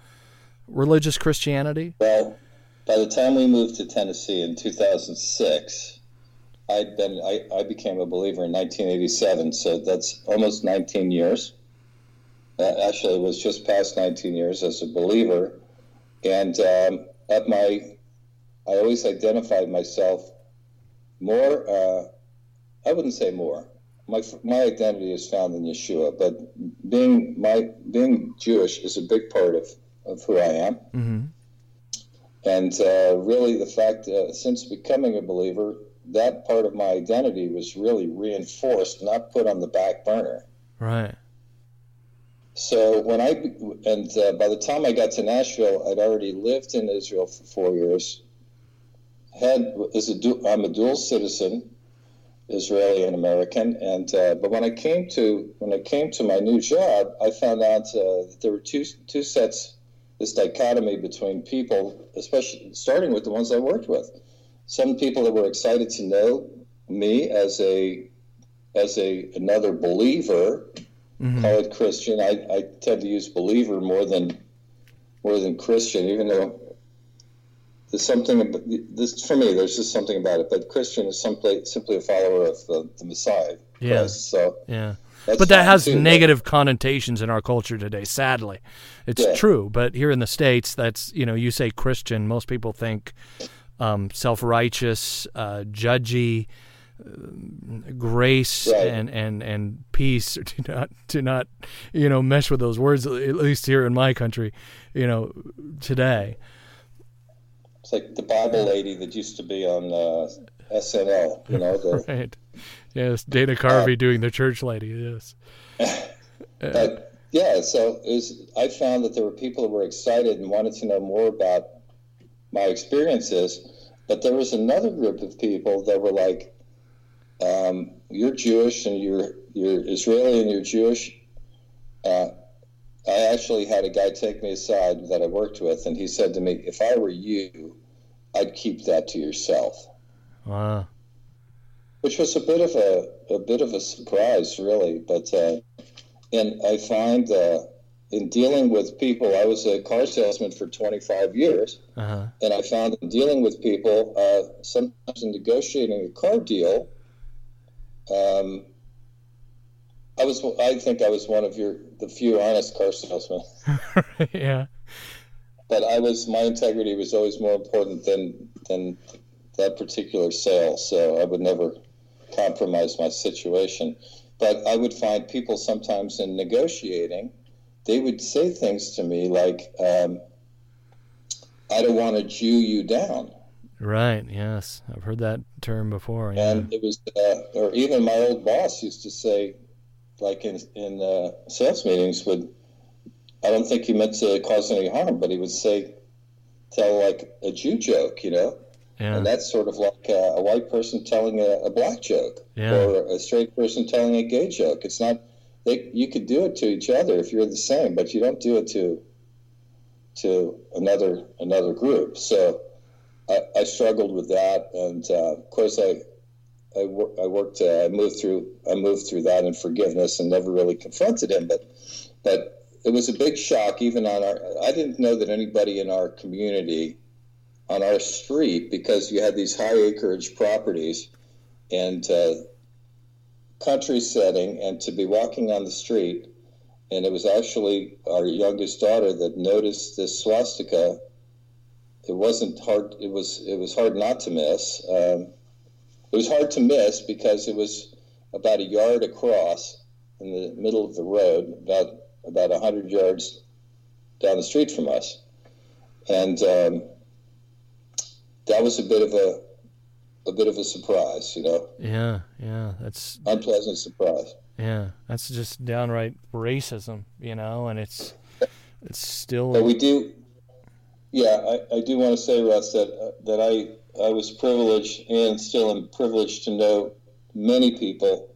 religious Christianity? Well, by the time we moved to Tennessee in 2006, I'd been I, I became a believer in 1987, so that's almost 19 years actually it was just past 19 years as a believer. And um, at my, I always identified myself more, uh, I wouldn't say more. My, my identity is found in Yeshua, but being my being Jewish is a big part of, of who I am. Mm-hmm. And uh, really, the fact uh, since becoming a believer, that part of my identity was really reinforced, not put on the back burner. Right. So when I and uh, by the time I got to Nashville, I'd already lived in Israel for four years. Had as a I'm a dual citizen, Israeli and American. And uh, but when I came to when I came to my new job, I found out uh, that there were two two sets, this dichotomy between people, especially starting with the ones I worked with. Some people that were excited to know me as a as a another believer mm-hmm. call it Christian. I, I tend to use believer more than more than Christian, even though there's something about this for me. There's just something about it. But Christian is simply simply a follower of the, the Messiah. Yeah. Christ, so yeah. but that has too, negative but, connotations in our culture today. Sadly, it's yeah. true. But here in the states, that's you know, you say Christian, most people think um, self-righteous, uh, judgy grace right. and, and, and peace (laughs) do not do not you know mesh with those words at least here in my country you know today. It's like the bible lady that used to be on uh, snl you know the, (laughs) right. Yes dana carvey uh, doing the church lady yes. (laughs) But yeah so was, i found that there were people that were excited and wanted to know more about my experiences but there was another group of people that were like um, you're Jewish and you're you're Israeli and you're Jewish. Uh, I actually had a guy take me aside that I worked with, and he said to me, "If I were you, I'd keep that to yourself." Wow. Which was a bit of a a bit of a surprise, really. But uh, and I find uh, in dealing with people, I was a car salesman for 25 years, uh-huh. and I found in dealing with people, uh, sometimes in negotiating a car deal, um, I was. I think I was one of your the few honest car salesmen. (laughs) yeah. But I was. My integrity was always more important than than that particular sale. So I would never compromise my situation. But I would find people sometimes in negotiating, they would say things to me like, um, "I don't want to Jew you down." Right. Yes, I've heard that term before. Yeah. And it was, uh, or even my old boss used to say, like in in uh, sales meetings, would I don't think he meant to cause any harm, but he would say, tell like a Jew joke, you know. Yeah. And that's sort of like a, a white person telling a, a black joke, yeah. or a straight person telling a gay joke. It's not they. You could do it to each other if you're the same, but you don't do it to to another another group. So I, I struggled with that, and uh, of course I. I, wor- I worked. Uh, I moved through. I moved through that in forgiveness, and never really confronted him. But, but it was a big shock, even on our. I didn't know that anybody in our community, on our street, because you had these high acreage properties, and uh, country setting, and to be walking on the street, and it was actually our youngest daughter that noticed this swastika. It wasn't hard. It was. It was hard not to miss. Um, it was hard to miss because it was about a yard across in the middle of the road, about about a hundred yards down the street from us, and um, that was a bit of a a bit of a surprise, you know. Yeah, yeah, that's unpleasant surprise. Yeah, that's just downright racism, you know, and it's it's still. But we do. Yeah, I, I do want to say, Russ, that uh, that I I was privileged and still am privileged to know many people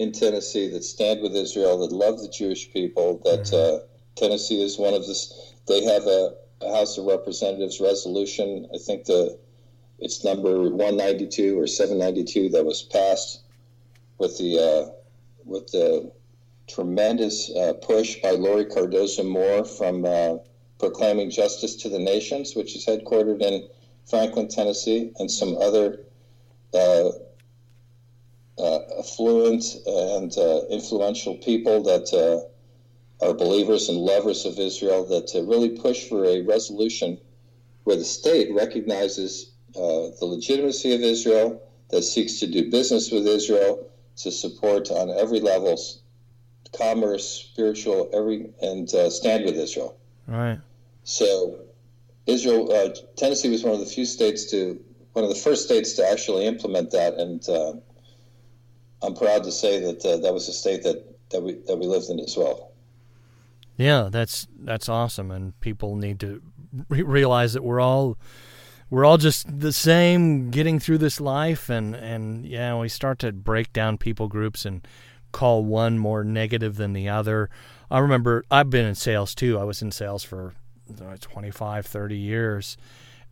in Tennessee that stand with Israel, that love the Jewish people. That mm-hmm. uh, Tennessee is one of this. They have a, a, House of Representatives resolution. I think the it's number 192 or 792 that was passed with the uh, with the tremendous uh, push by Laurie Cardoza Moore from uh, Proclaiming Justice to the Nations, which is headquartered in Franklin, Tennessee, and some other uh, uh, affluent and uh, influential people that uh, are believers and lovers of Israel that really push for a resolution where the state recognizes uh, the legitimacy of Israel, that seeks to do business with Israel, to support on every level commerce, spiritual, every, and uh, stand with Israel. Right. So Israel, uh, Tennessee was one of the few states to, one of the first states to actually implement that, and uh, I'm proud to say that uh, that was a state that, that we that we lived in as well. Yeah, that's that's awesome, and people need to re- realize that we're all we're all just the same, getting through this life, and and yeah, we start to break down people groups and call one more negative than the other. I remember I've been in sales too. I was in sales for 25, 30 years.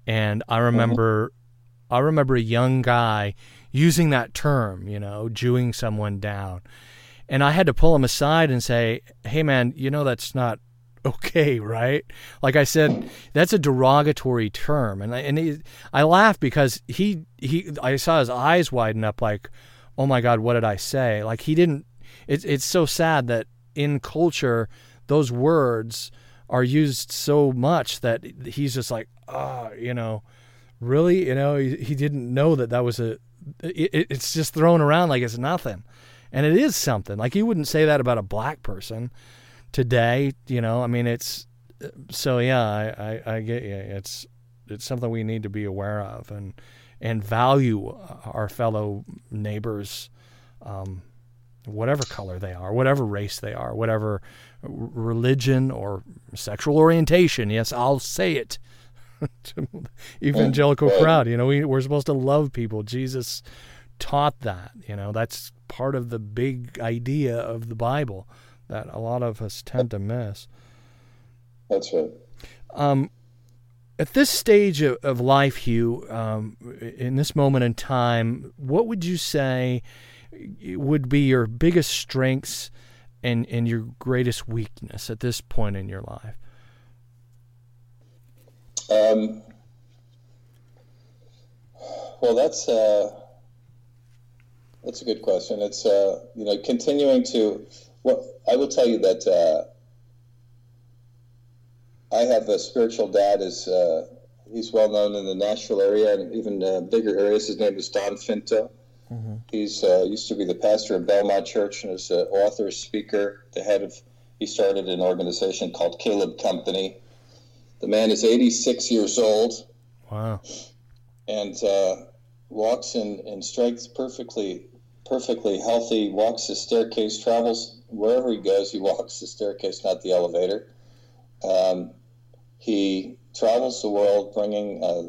And I mm-hmm. remember mm-hmm. I remember a young guy using that term, you know, Jewing someone down. And I had to pull him aside and say, "Hey man, you know that's not (laughs) okay, right? Like I said, that's a derogatory term." And I, and he, I laughed because he he I saw his eyes widen up like, "Oh my god, what did I say?" Like he didn't it's it's so sad that in culture those words are used so much that he's just like, ah, oh, you know, really, you know, he, he didn't know that that was a. It, it's just thrown around like it's nothing, and it is something. Like you wouldn't say that about a black person today. You know, I mean, it's so yeah. I, I, I get you. It's it's something we need to be aware of and and value our fellow neighbors. Um, whatever color they are, whatever race they are, whatever religion or sexual orientation. Yes, I'll say it. (laughs) evangelical crowd, you know, we, we're supposed to love people. Jesus taught that, you know, that's part of the big idea of the Bible that a lot of us tend to miss. That's right. Um, at this stage of, of life, Hugh, um, in this moment in time, what would you say would be your biggest strengths and, and your greatest weakness at this point in your life? Um, well, that's uh, that's a good question. It's uh, you know continuing to. Well, I will tell you that uh, I have a spiritual dad. is uh, He's well known in the Nashville area and even uh, bigger areas. His name is Don Finto. Mm-hmm. He's uh, used to be the pastor of Belmont Church and is an author, speaker, the head of. He started an organization called Caleb Company. The man is 86 years old. Wow. And uh, walks in, in strength, perfectly, perfectly healthy. Walks the staircase, travels wherever he goes. He (laughs) walks the staircase, not the elevator. Um, he travels the world, bringing uh,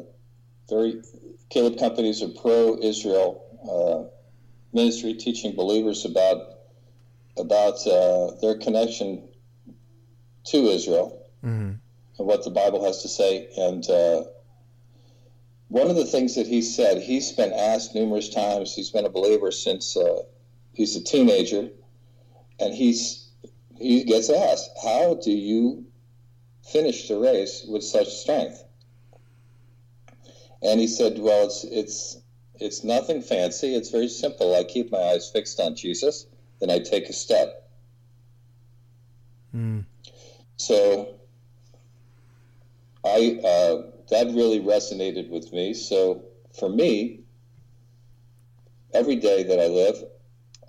very Caleb companies are pro-Israel uh, ministry teaching believers about about uh, their connection to Israel. Mm-hmm. and what the Bible has to say. And uh, one of the things that he said, he's been asked numerous times. He's been a believer since uh, he's a teenager, and he's he gets asked, "How do you finish the race with such strength?" And he said, "Well, it's it's it's nothing fancy. It's very simple. I keep my eyes fixed on Jesus, then I take a step." Mm. So I uh, that really resonated with me. So for me, every day that I live,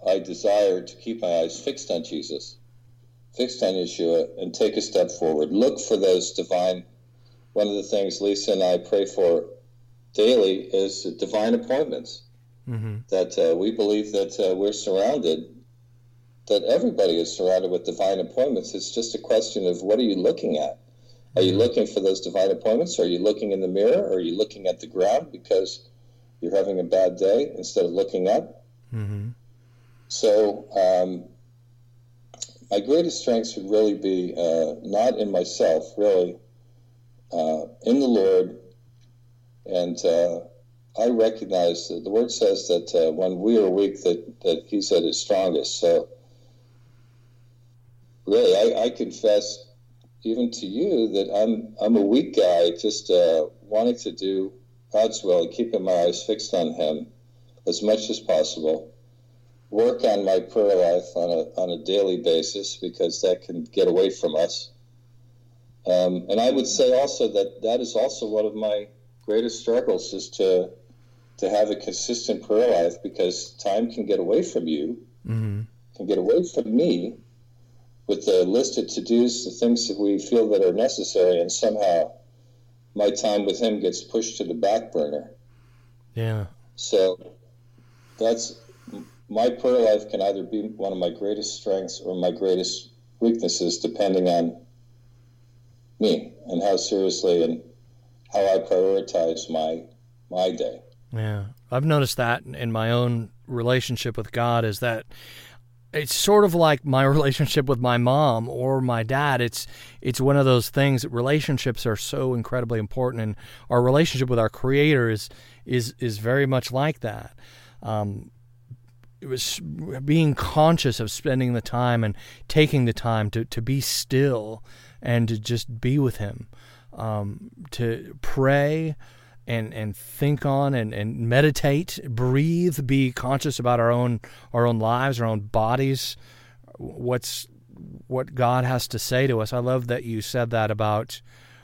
I desire to keep my eyes fixed on Jesus, fixed on Yeshua, and take a step forward. Look for those divine. One of the things Lisa and I pray for daily is divine appointments. Mm-hmm. That uh, we believe that uh, we're surrounded, that everybody is surrounded with divine appointments. It's just a question of what are you looking at? Are you looking for those divine appointments? Are you looking in the mirror? Or are you looking at the ground because you're having a bad day instead of looking up? Mm-hmm. So, um, my greatest strengths would really be uh, not in myself, really, uh, in the Lord. And uh, I recognize that the word says that uh, when we are weak, that, that He's at His strongest. So, really, I, I confess even to you that I'm I'm a weak guy, just uh, wanting to do God's will and keeping my eyes fixed on Him as much as possible. Work on my prayer life on a on a daily basis because that can get away from us. Um, and I would say also that that is also one of my greatest struggles is to to have a consistent prayer life because time can get away from you, Mm-hmm. can get away from me with the list of to-dos, the things that we feel that are necessary, and somehow my time with him gets pushed to the back burner. Yeah. So that's my prayer life can either be one of my greatest strengths or my greatest weaknesses, depending on me and how seriously and how I prioritize my my day. Yeah. I've noticed that in my own relationship with God is that it's sort of like my (laughs) relationship with my mom or my dad. It's it's one of those things relationships are so incredibly important and our relationship with our creator is is, is very much like that. Um, it was being conscious of spending the time and taking the time to, to be still and to just be with him um, to pray and and think on and, and meditate breathe be conscious about our own our own lives our own bodies what's what God has to say to us. I love that you said that about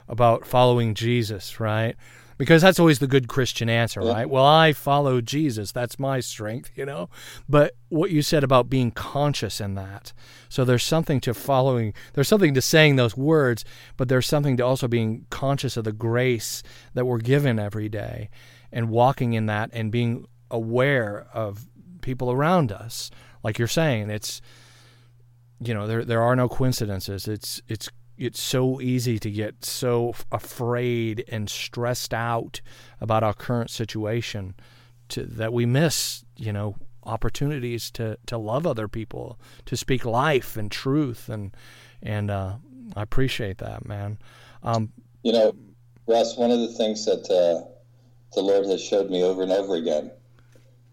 about following Jesus right because that's always the good Christian answer, right? Well, I follow Jesus. That's my strength, you know? But what you said about being conscious in that. So there's something to following, there's something to saying those words, but there's something to also being conscious of the grace that we're given every day and walking in that and being aware of people around us. Like you're saying, it's, you know, there, there are no coincidences. It's, it's, it's so easy to get so afraid and stressed out about our current situation to, that we miss, you know, opportunities to, to love other people, to speak life and truth, and and uh, I appreciate that, man. Um, you know, Russ, one of the things that uh, the Lord has showed me over and over again,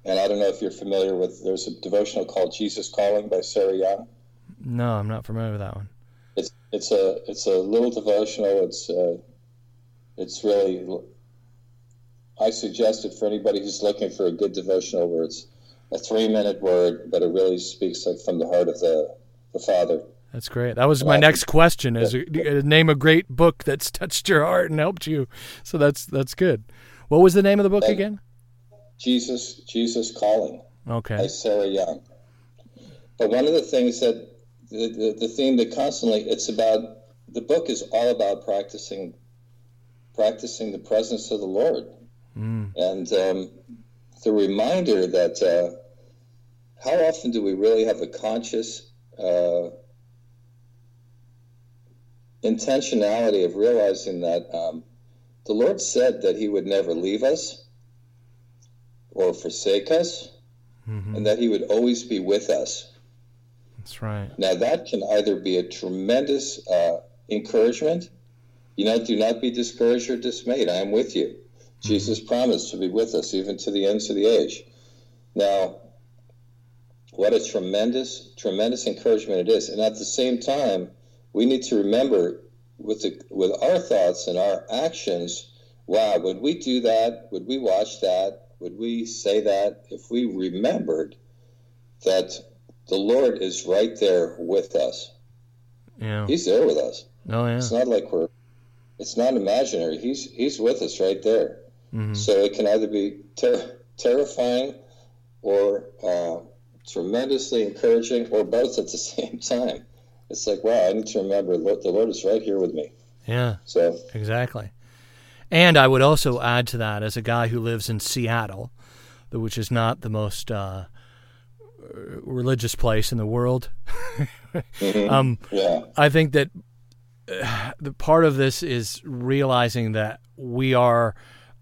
and I don't know if you're familiar with. There's a devotional called "Jesus Calling" by Sarah Young. No, I'm not familiar with that one it's it's a it's a little devotional. It's uh, it's really. I suggest it for anybody who's looking for a good devotional where it's a three minute word, but it really speaks like from the heart of the the Father. That's great. That was my next question: is yeah. name a great book that's (laughs) touched your heart and helped you. So that's that's good. What was the name of the book again? Jesus Jesus Calling. Okay. By Sarah Young. But one of the things that the, the, the theme that constantly it's about the book is all about practicing practicing the presence of the Lord mm. and um, the reminder that uh, how often do we really have a conscious uh, intentionality of realizing that um, the Lord said that He would never leave us or forsake us, mm-hmm. and that He would always be with us. That's right. Now, that can either be a tremendous uh, encouragement You know, do not be discouraged or dismayed. I am with you. Jesus promised to be with us even to the ends of the age. Now, what a tremendous, tremendous encouragement it is. And at the same time, we need to remember with the, with our thoughts and our actions, wow, would we do that? Would we watch that? Would we say that if we remembered that the Lord is right there with us? Yeah. He's there with us. Oh yeah. It's not like we're it's not imaginary. He's he's with us right there. Mhm. So it can either be ter- terrifying or uh, tremendously encouraging, or both at the (laughs) same time. It's like, wow, I need to remember the Lord is right here with me. Yeah. So Exactly. And I would also add to that, as a guy who lives in Seattle, which is not the most uh, religious place in the world, (laughs) um, yeah, I think that uh, the part of this is realizing that we are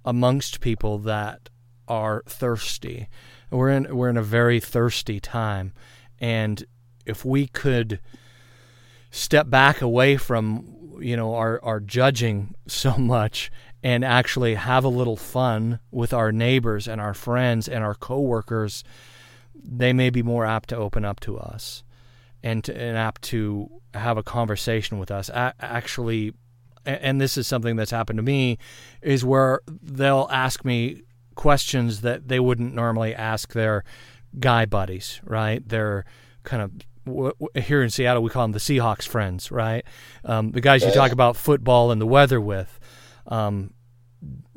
amongst people that are thirsty. We're in we're in a very thirsty time, and if we could step back away from you know our our judging so much and actually have a little fun with our neighbors and our friends and our coworkers, they may be more apt to open up to us and, to, and apt to have a conversation with us. A- actually, and this is something that's happened to me, is where they'll ask me questions that they wouldn't normally ask their guy buddies, right? They're kind of here in Seattle, we call them the Seahawks friends, right? Um, the guys you talk about football and the weather with. Um,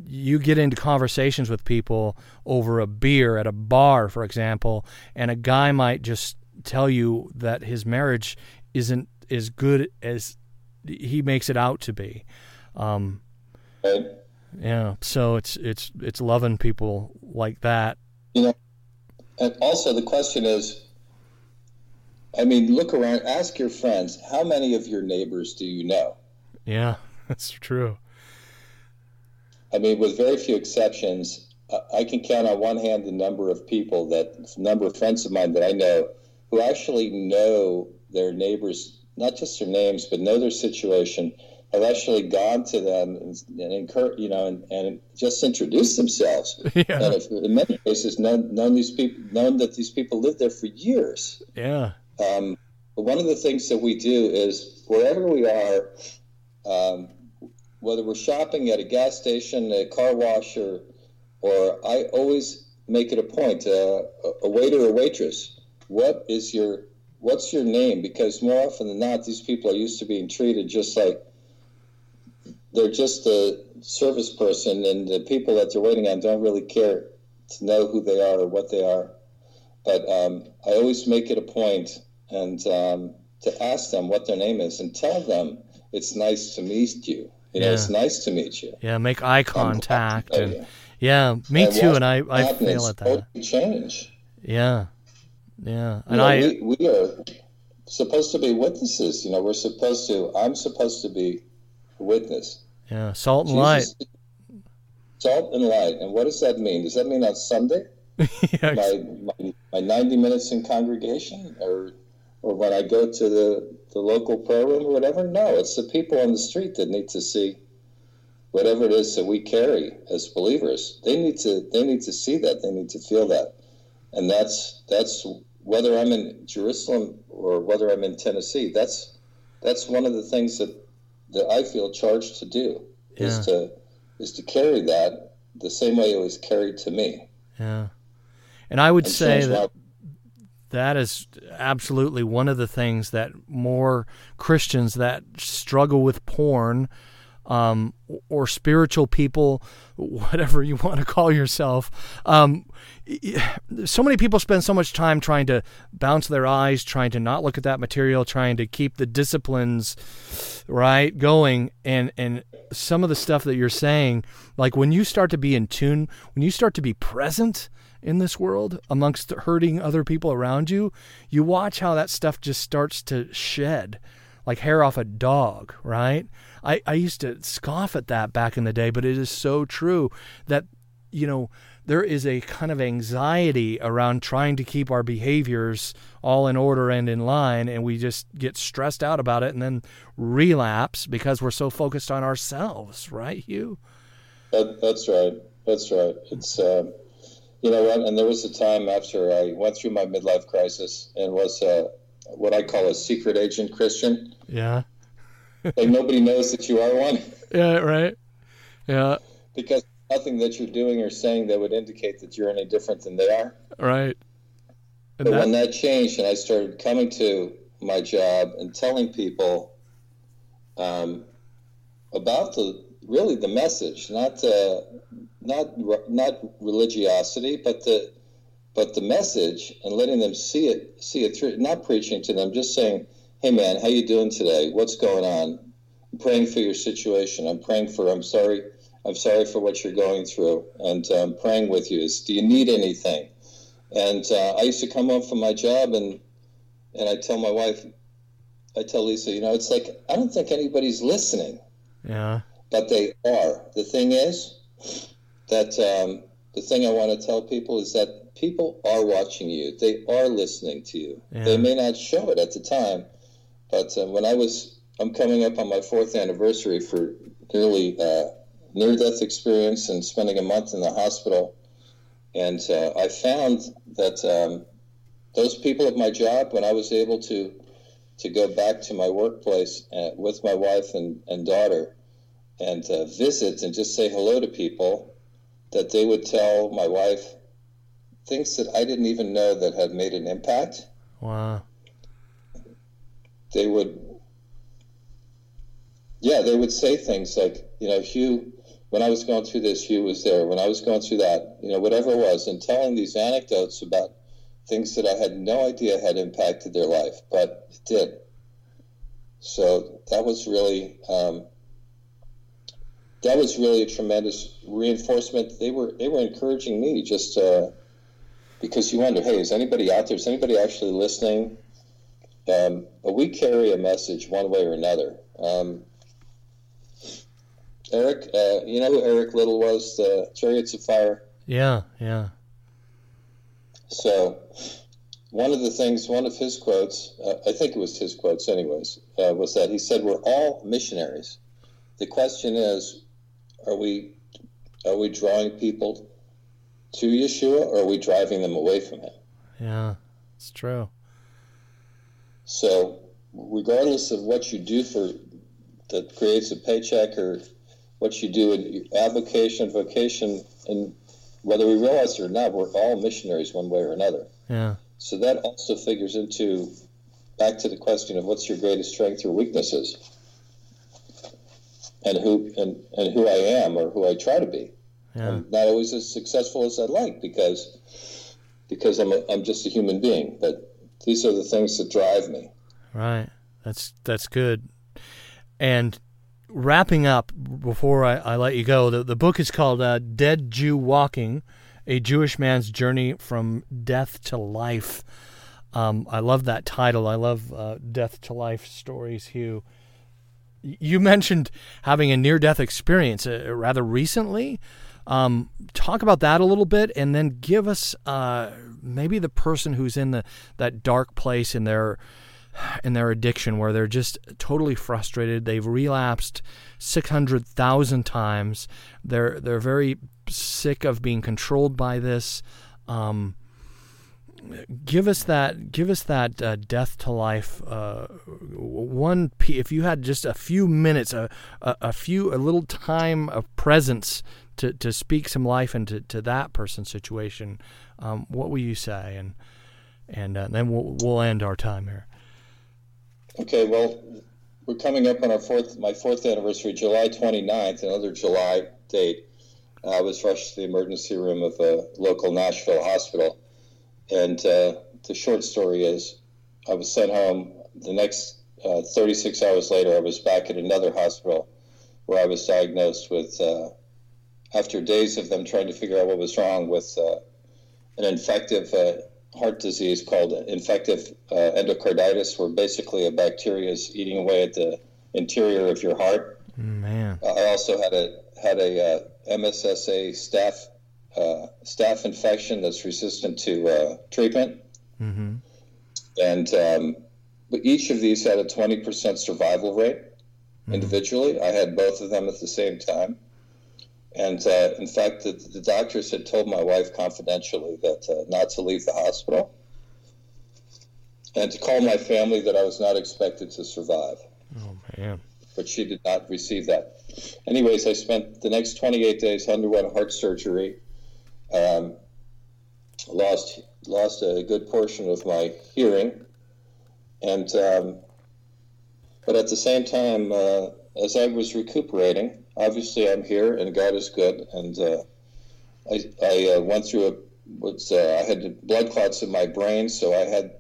you get into conversations with people over a beer at a bar, for example, and a guy might just tell you that his marriage isn't as good as he makes it out to be. Um, yeah, so it's it's it's loving people like that. You know, and also the question is, I mean, look around, ask your friends, how many of your neighbors do you know? Yeah, (laughs) that's true. I mean, with very few exceptions, I- can count on one hand the number of people that, number of friends of mine that I know who actually know their neighbors, not just their names, but know their situation, have actually gone to them and, and encourage, you know, and, and just introduced themselves. (laughs) Yeah, And if, in many cases, known, known these people, known that these people lived there for years. yeah, Um, but one of the things that we do is wherever we are, um, whether we're shopping at a gas station, a car wash, or, or I always make it a point, uh, a- waiter or waitress, what is your, what's your name? Because more often than not, these people are used to being treated just like they're just a service person, and the people that they're waiting on don't really care to know who they are or what they are. But um, I always make it a point and um, to ask them what their name is and tell them it's nice to meet you. You know, Yeah. it's nice to meet you. yeah. Make eye I'm glad to contact, and you. yeah, me And too. And I I fail at that. change. Yeah, yeah, You and know, I we, we are supposed to be witnesses. You know, we're supposed to. I'm supposed to be a witness. yeah, salt and light. Salt and light. And what does that mean? Does that mean on Sunday? (laughs) yeah, my, my, my 90 minutes in congregation or or when I go to the, the local prayer room or whatever. No, it's the people on the street that need to see whatever it is that we carry as believers. They need to they need to see that. They need to feel that. And that's that's whether I'm in Jerusalem or whether I'm in Tennessee. That's that's one of the things that that I feel charged to do is to is to carry that the same way it was carried to me. yeah. And I would And say that that is absolutely one of the things that more Christians that struggle with porn um, or spiritual people, whatever you want to call yourself. Um, so many people spend so much time trying to bounce their eyes, trying to not look at that material, trying to keep the disciplines right going, and and some of the stuff that you're saying, like when you start to be in tune, when you start to be present in this world amongst hurting other people around you, you watch how that stuff just starts to shed like hair off a dog, right? I, I used to scoff at that back in the day, but it is so true that, you know, there is a kind of anxiety around trying to keep our behaviors all in order and in line, and we just get stressed out about it and then relapse because we're so focused on ourselves, right, Hugh? That, that's right. That's right. It's uh, you know, what? and there was a time after I went through my midlife crisis and was uh, what I call a secret agent Christian. Yeah. (laughs) like nobody knows that you are one. Yeah. Right. Yeah. Because nothing that you're doing or saying that would indicate that you're any different than they are. Right. And but that... when that changed and I started coming to my job and telling people um, about the really the message, not uh, not not religiosity, but the but the message and letting them see it see it through. Not preaching to them, just saying, "Hey, man, how you doing today? What's going on? I'm praying for your situation. I'm praying for. I'm sorry. I'm sorry for what you're going through, and I'm um, praying with you. Is do you need anything?" And uh, I used to come home from my job and and I tell my wife, I tell Lisa, you know, it's like I don't think anybody's listening. Yeah but they are. The thing is that um, the thing I want to tell people is that people are watching you. They are listening to you. Yeah. They may not show it at the time, but uh, when I was, I'm coming up on my fourth anniversary for nearly uh, near-death experience and spending a month in the hospital, and uh, I found that um, those people at my job, when I was able to to go back to my workplace uh, with my wife and, and daughter and uh, visit and just say hello to people, that they would tell my wife things that I didn't even know that had made an impact. Wow. They would, yeah, they would say things like, you know, Hugh, when I was going through this, Hugh was there. When I was going through that, you know, whatever it was, and telling these anecdotes about things that I had no idea had impacted their life, but it did. So that was really um, that was really a tremendous reinforcement. They were they were encouraging me just uh, because you wonder, hey, is anybody out there? Is anybody actually listening? Um, but we carry a message one way or another. Um, Eric, uh, you know who Eric Liddell was, the Chariots of Fire? Yeah, yeah. So, one of the things, one of his quotes, uh, I think it was his quotes, anyways, uh, was that he said, We're all missionaries. The question is, are we are we drawing people to Yeshua or are we driving them away from him? Yeah, it's true. So, regardless of what you do for that creates a paycheck or what you do in avocation, vocation, and whether we realize it or not, we're all missionaries one way or another. Yeah. So that also figures into back to the question of what's your greatest strength or weaknesses and who and, and who I am or who I try to be. Yeah. I'm not always as successful as I'd like because because I'm a, I'm just a human being. But these are the things that drive me. Right. That's that's good. And wrapping up before I, I let you go, the, the book is called uh, Dead Jew Walking A Jewish Man's Journey from Death to Life. Um, I love that title. I love uh, death to life stories, Hugh. You mentioned having a near death experience uh, rather recently. Um, talk about that a little bit, and then give us uh, maybe the person who's in the that dark place in their in their addiction, where they're just totally frustrated. They've relapsed six hundred thousand times. They're they're very sick of being controlled by this. Um, give us that give us that uh, death to life uh, one p if you had just a few minutes a, a, a, few a little time of presence to, to speak some life into to that person's situation um, what will you say? And and uh, then we'll, we'll end our time here. Okay well we're coming up on our fourth my fourth anniversary july 29th another july date. I was rushed to the emergency room of a local nashville hospital and uh, the short story is, I was sent home. The next uh, 36 hours later, I was back at another hospital where I was diagnosed with, uh, after days of them trying to figure out what was wrong, with uh, an infective uh, heart disease called infective uh, endocarditis, where basically a bacteria is eating away at the interior of your heart. Man, I also had a had a MSSA staph uh, staph infection that's resistant to uh, treatment. Mm-hmm. And um, but each of these had a 20% survival rate individually. I had both of them at the same time. And uh, in fact, the, the doctors had told my wife confidentially that uh, not to leave the hospital and to call my family that I was not expected to survive. Oh man. But she did not receive that. Anyways, I spent the next 28 days underwent heart surgery. Um, lost lost a good portion of my hearing, and um, but at the same time, uh, as I was recuperating, obviously I'm here and God is good, and uh, I, I uh, went through a what's uh, I had blood clots in my brain, so I had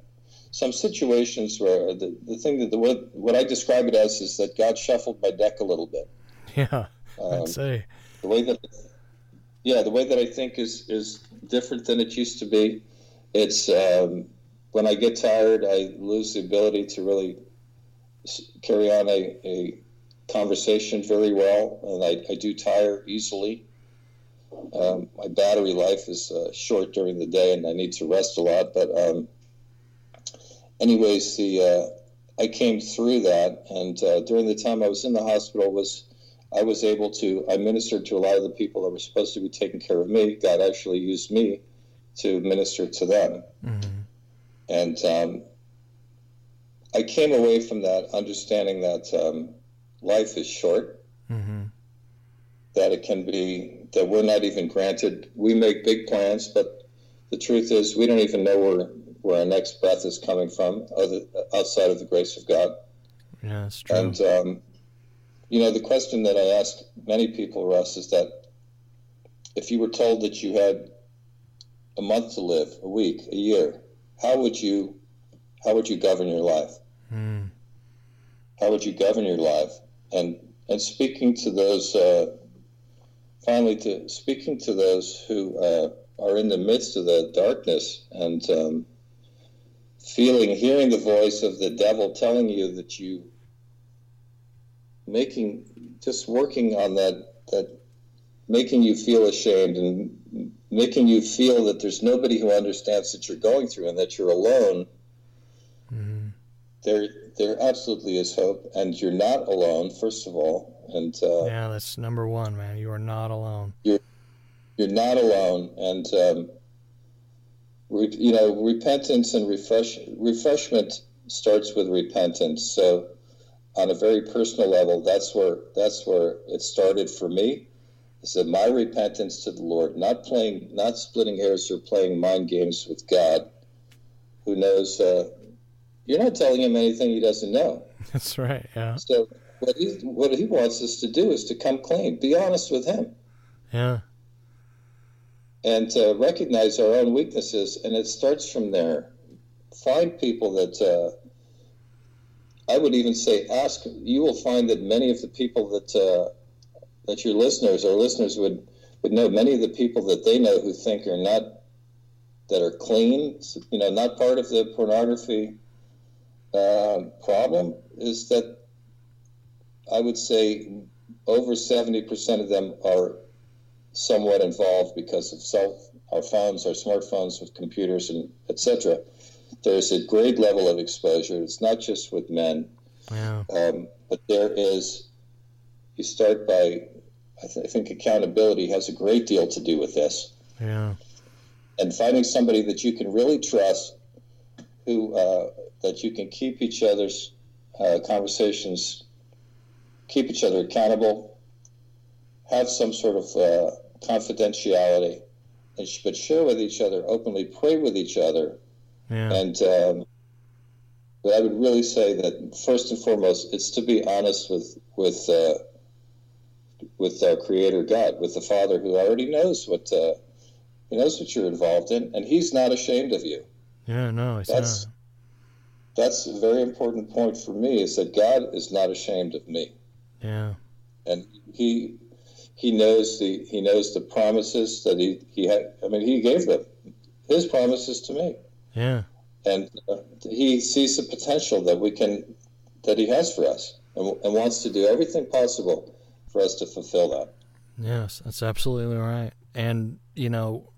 some situations where the, the thing that the what, what I describe it as is that God shuffled my deck a little bit. Yeah, (laughs) Um, I'd say. the way that yeah the way that i think is is different than it used to be. It's um, when i get tired i lose the ability to really carry on a, a conversation very well and i, I do tire easily. Um, my battery life is uh, short during the day and i need to rest a lot but um, anyways the uh, i came through that and uh, during the time i was in the hospital was I was able to, I ministered to a lot of the people that were supposed to be taking care of me. God actually used me to minister to them. Mm-hmm. And um, I came away from that understanding that um, life is short, Mm-hmm. that it can be, that we're not even granted. We make big plans, but the truth is we don't even know where, where our next breath is coming from other, outside of the grace of God. Yeah, that's true. And um, you know, the question that I ask many people, Russ, is that if you were told that you had a month to live, a week, a year, how would you how would you govern your life? Mm. How would you govern your life? And and speaking to those, uh, finally, to speaking to those who uh, are in the midst of the darkness and um, feeling, hearing the voice of the devil telling you that you making just working on that that making you feel ashamed and making you feel that there's nobody who understands that you're going through and that you're alone Mm-hmm. there there absolutely is hope and you're not alone first of all and uh, Yeah, that's number one, man. You are not alone. you're you're not alone and um, re, you know repentance and refresh refreshment starts with repentance so on a very personal level that's where that's where it started for me is that my repentance to the lord not playing not splitting hairs or playing mind games with god who knows uh, you're not telling him anything he doesn't know (laughs) That's right. Yeah. so what he what he wants us to do is to come clean be honest with him Yeah. and to recognize our own weaknesses. And it starts from there. Find people that uh, I would even say ask. You will find that many of the people that uh, that your listeners or listeners would would know. Many of the people that they know who think are not that are clean, you know, not part of the pornography uh, problem, is that I would say over seventy percent of them are somewhat involved because of cell, our phones, our smartphones with computers and etc. There's a great level of exposure. It's not just with men, um, but there is. You start by, I, th- I think accountability has a great deal to do with this, Yeah. and finding somebody that you can really trust, who uh, that you can keep each other's uh, conversations, keep each other accountable, have some sort of uh, confidentiality, and sh- but share with each other openly, pray with each other, Yeah. and um, but I would really say that first and foremost, it's to be honest with with uh, with our Creator God, with the Father who already knows what uh, he knows what you're involved in, and He's not ashamed of you. Yeah. No, That's not. that's a very important point for me. Is that God is not ashamed of me, Yeah. and He He knows the He knows the promises that He He had. I mean, He gave them His promises to me. Yeah. and uh, he sees the potential that we can that he has for us and, and wants to do everything possible for us to fulfill that Yes, that's absolutely right. And you know,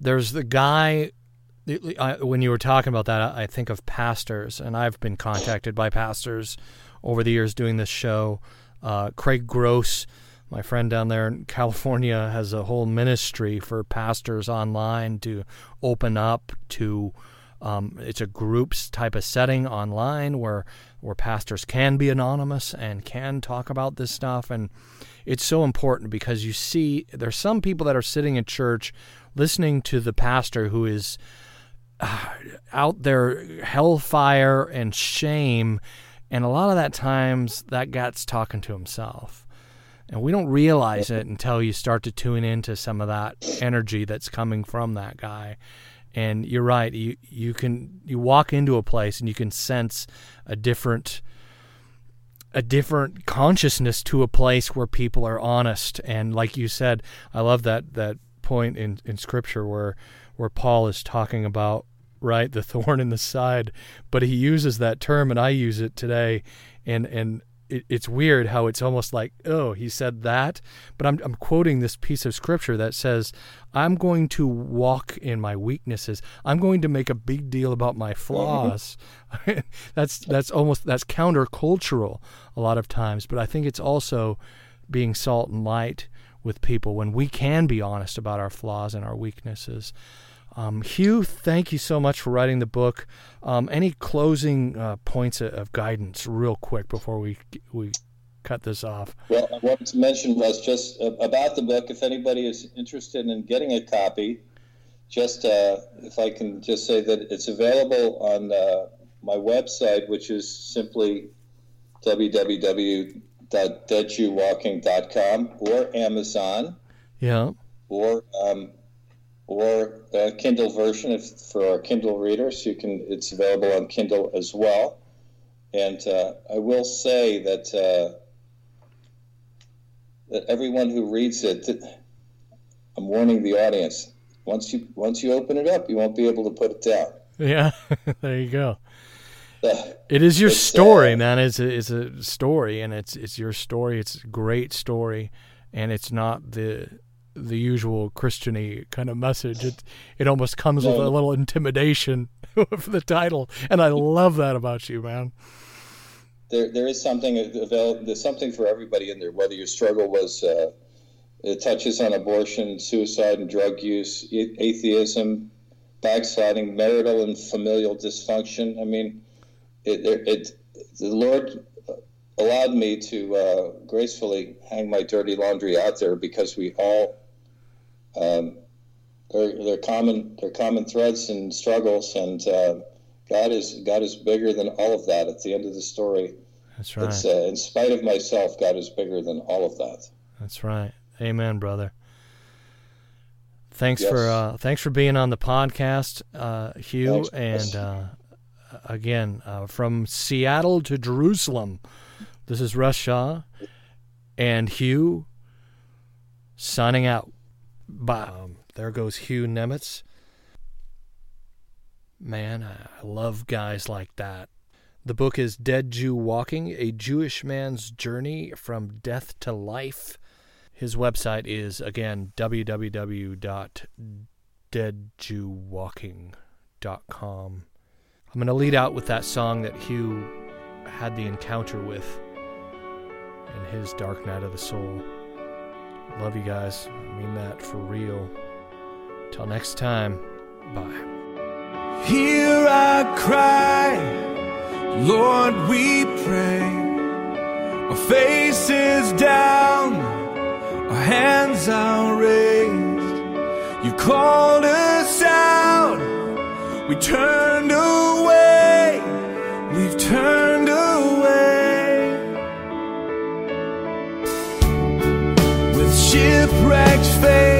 there's the guy. I, when you were talking about that, I think of pastors, and I've been contacted by pastors over the years doing this show. Uh, Craig Gross, my friend down there in (laughs) California, has a whole ministry for pastors online to open up to. Um, it's a groups type of setting online where where pastors can be anonymous and can talk about this stuff, and it's so important because you see there's some people that are sitting in church listening to the pastor who is uh, out there hellfire and shame and a lot of that times that guy's talking to himself and we don't realize it until you start to tune into some of that energy that's coming from that guy. And you're right you you can you walk into a place and you can sense a different a different consciousness to a place where people are honest. And like you said i love that that point in, in scripture where where Paul is talking about right the (laughs) thorn in the side, but he uses that term and I use it today, and and it, it's weird how it's almost like oh he said that, but I'm I'm quoting this piece of scripture that says I'm going to walk in my weaknesses. I'm going to make a big deal about my flaws. (laughs) that's that's almost that's countercultural a lot of times, but I think it's also being salt and light with people when we can be honest about our flaws and our weaknesses. Um, Hugh, thank you so much for writing the book. Um, any closing uh, points of guidance, real quick, before we we cut this off? Well, I wanted to mention was just uh, about the book. If anybody is interested in getting a copy, just uh, if I can just say that it's available on uh, my website, which is simply www www.deadjewwalking.com or Amazon. Yeah. Or um, or a Kindle version if, for our Kindle readers. You can. It's available on Kindle as well. And uh, I will say that uh, that everyone who reads it, I'm warning the audience. Once you once you open it up, you won't be able to put it down. Yeah, (laughs) there you go it is your story, uh, man. It's a, it's a story, and it's it's your story. It's a great story, and it's not the the usual Christiany kind of message. It it almost comes no. with a little intimidation (laughs) for the title, and I love that about you, man. There there is something available. There's something for everybody in there. Whether your struggle was uh, it touches on abortion, suicide, and drug use, atheism, backsliding, marital and familial dysfunction. I mean it, it, the Lord allowed me to uh, gracefully hang my dirty laundry out there because we all um, they're, they're common they're common threads and struggles and uh, God is God is bigger than all of that at the end of the story that's right uh, in spite of myself God is bigger than all of that that's right amen brother thanks yes. for uh, thanks for being on the podcast uh, Hugh thanks. and uh, again uh, from Seattle to Jerusalem. This is Russ Shaw and Hugh signing out. Bye. Um, there goes Hugh Nemitz. Man, I love guys like that. The book is Dead Jew Walking A Jewish Man's Journey from Death to Life. His website is, again, www.deadjewwalking.com. I'm going to lead out with that song that Hugh had the encounter with in his Dark Night of the Soul. Love you guys. I mean that for real. Till next time, bye. Hear our cry, Lord, we pray. Our faces down, our hands are raised. You called us out we turned away, we've turned stay.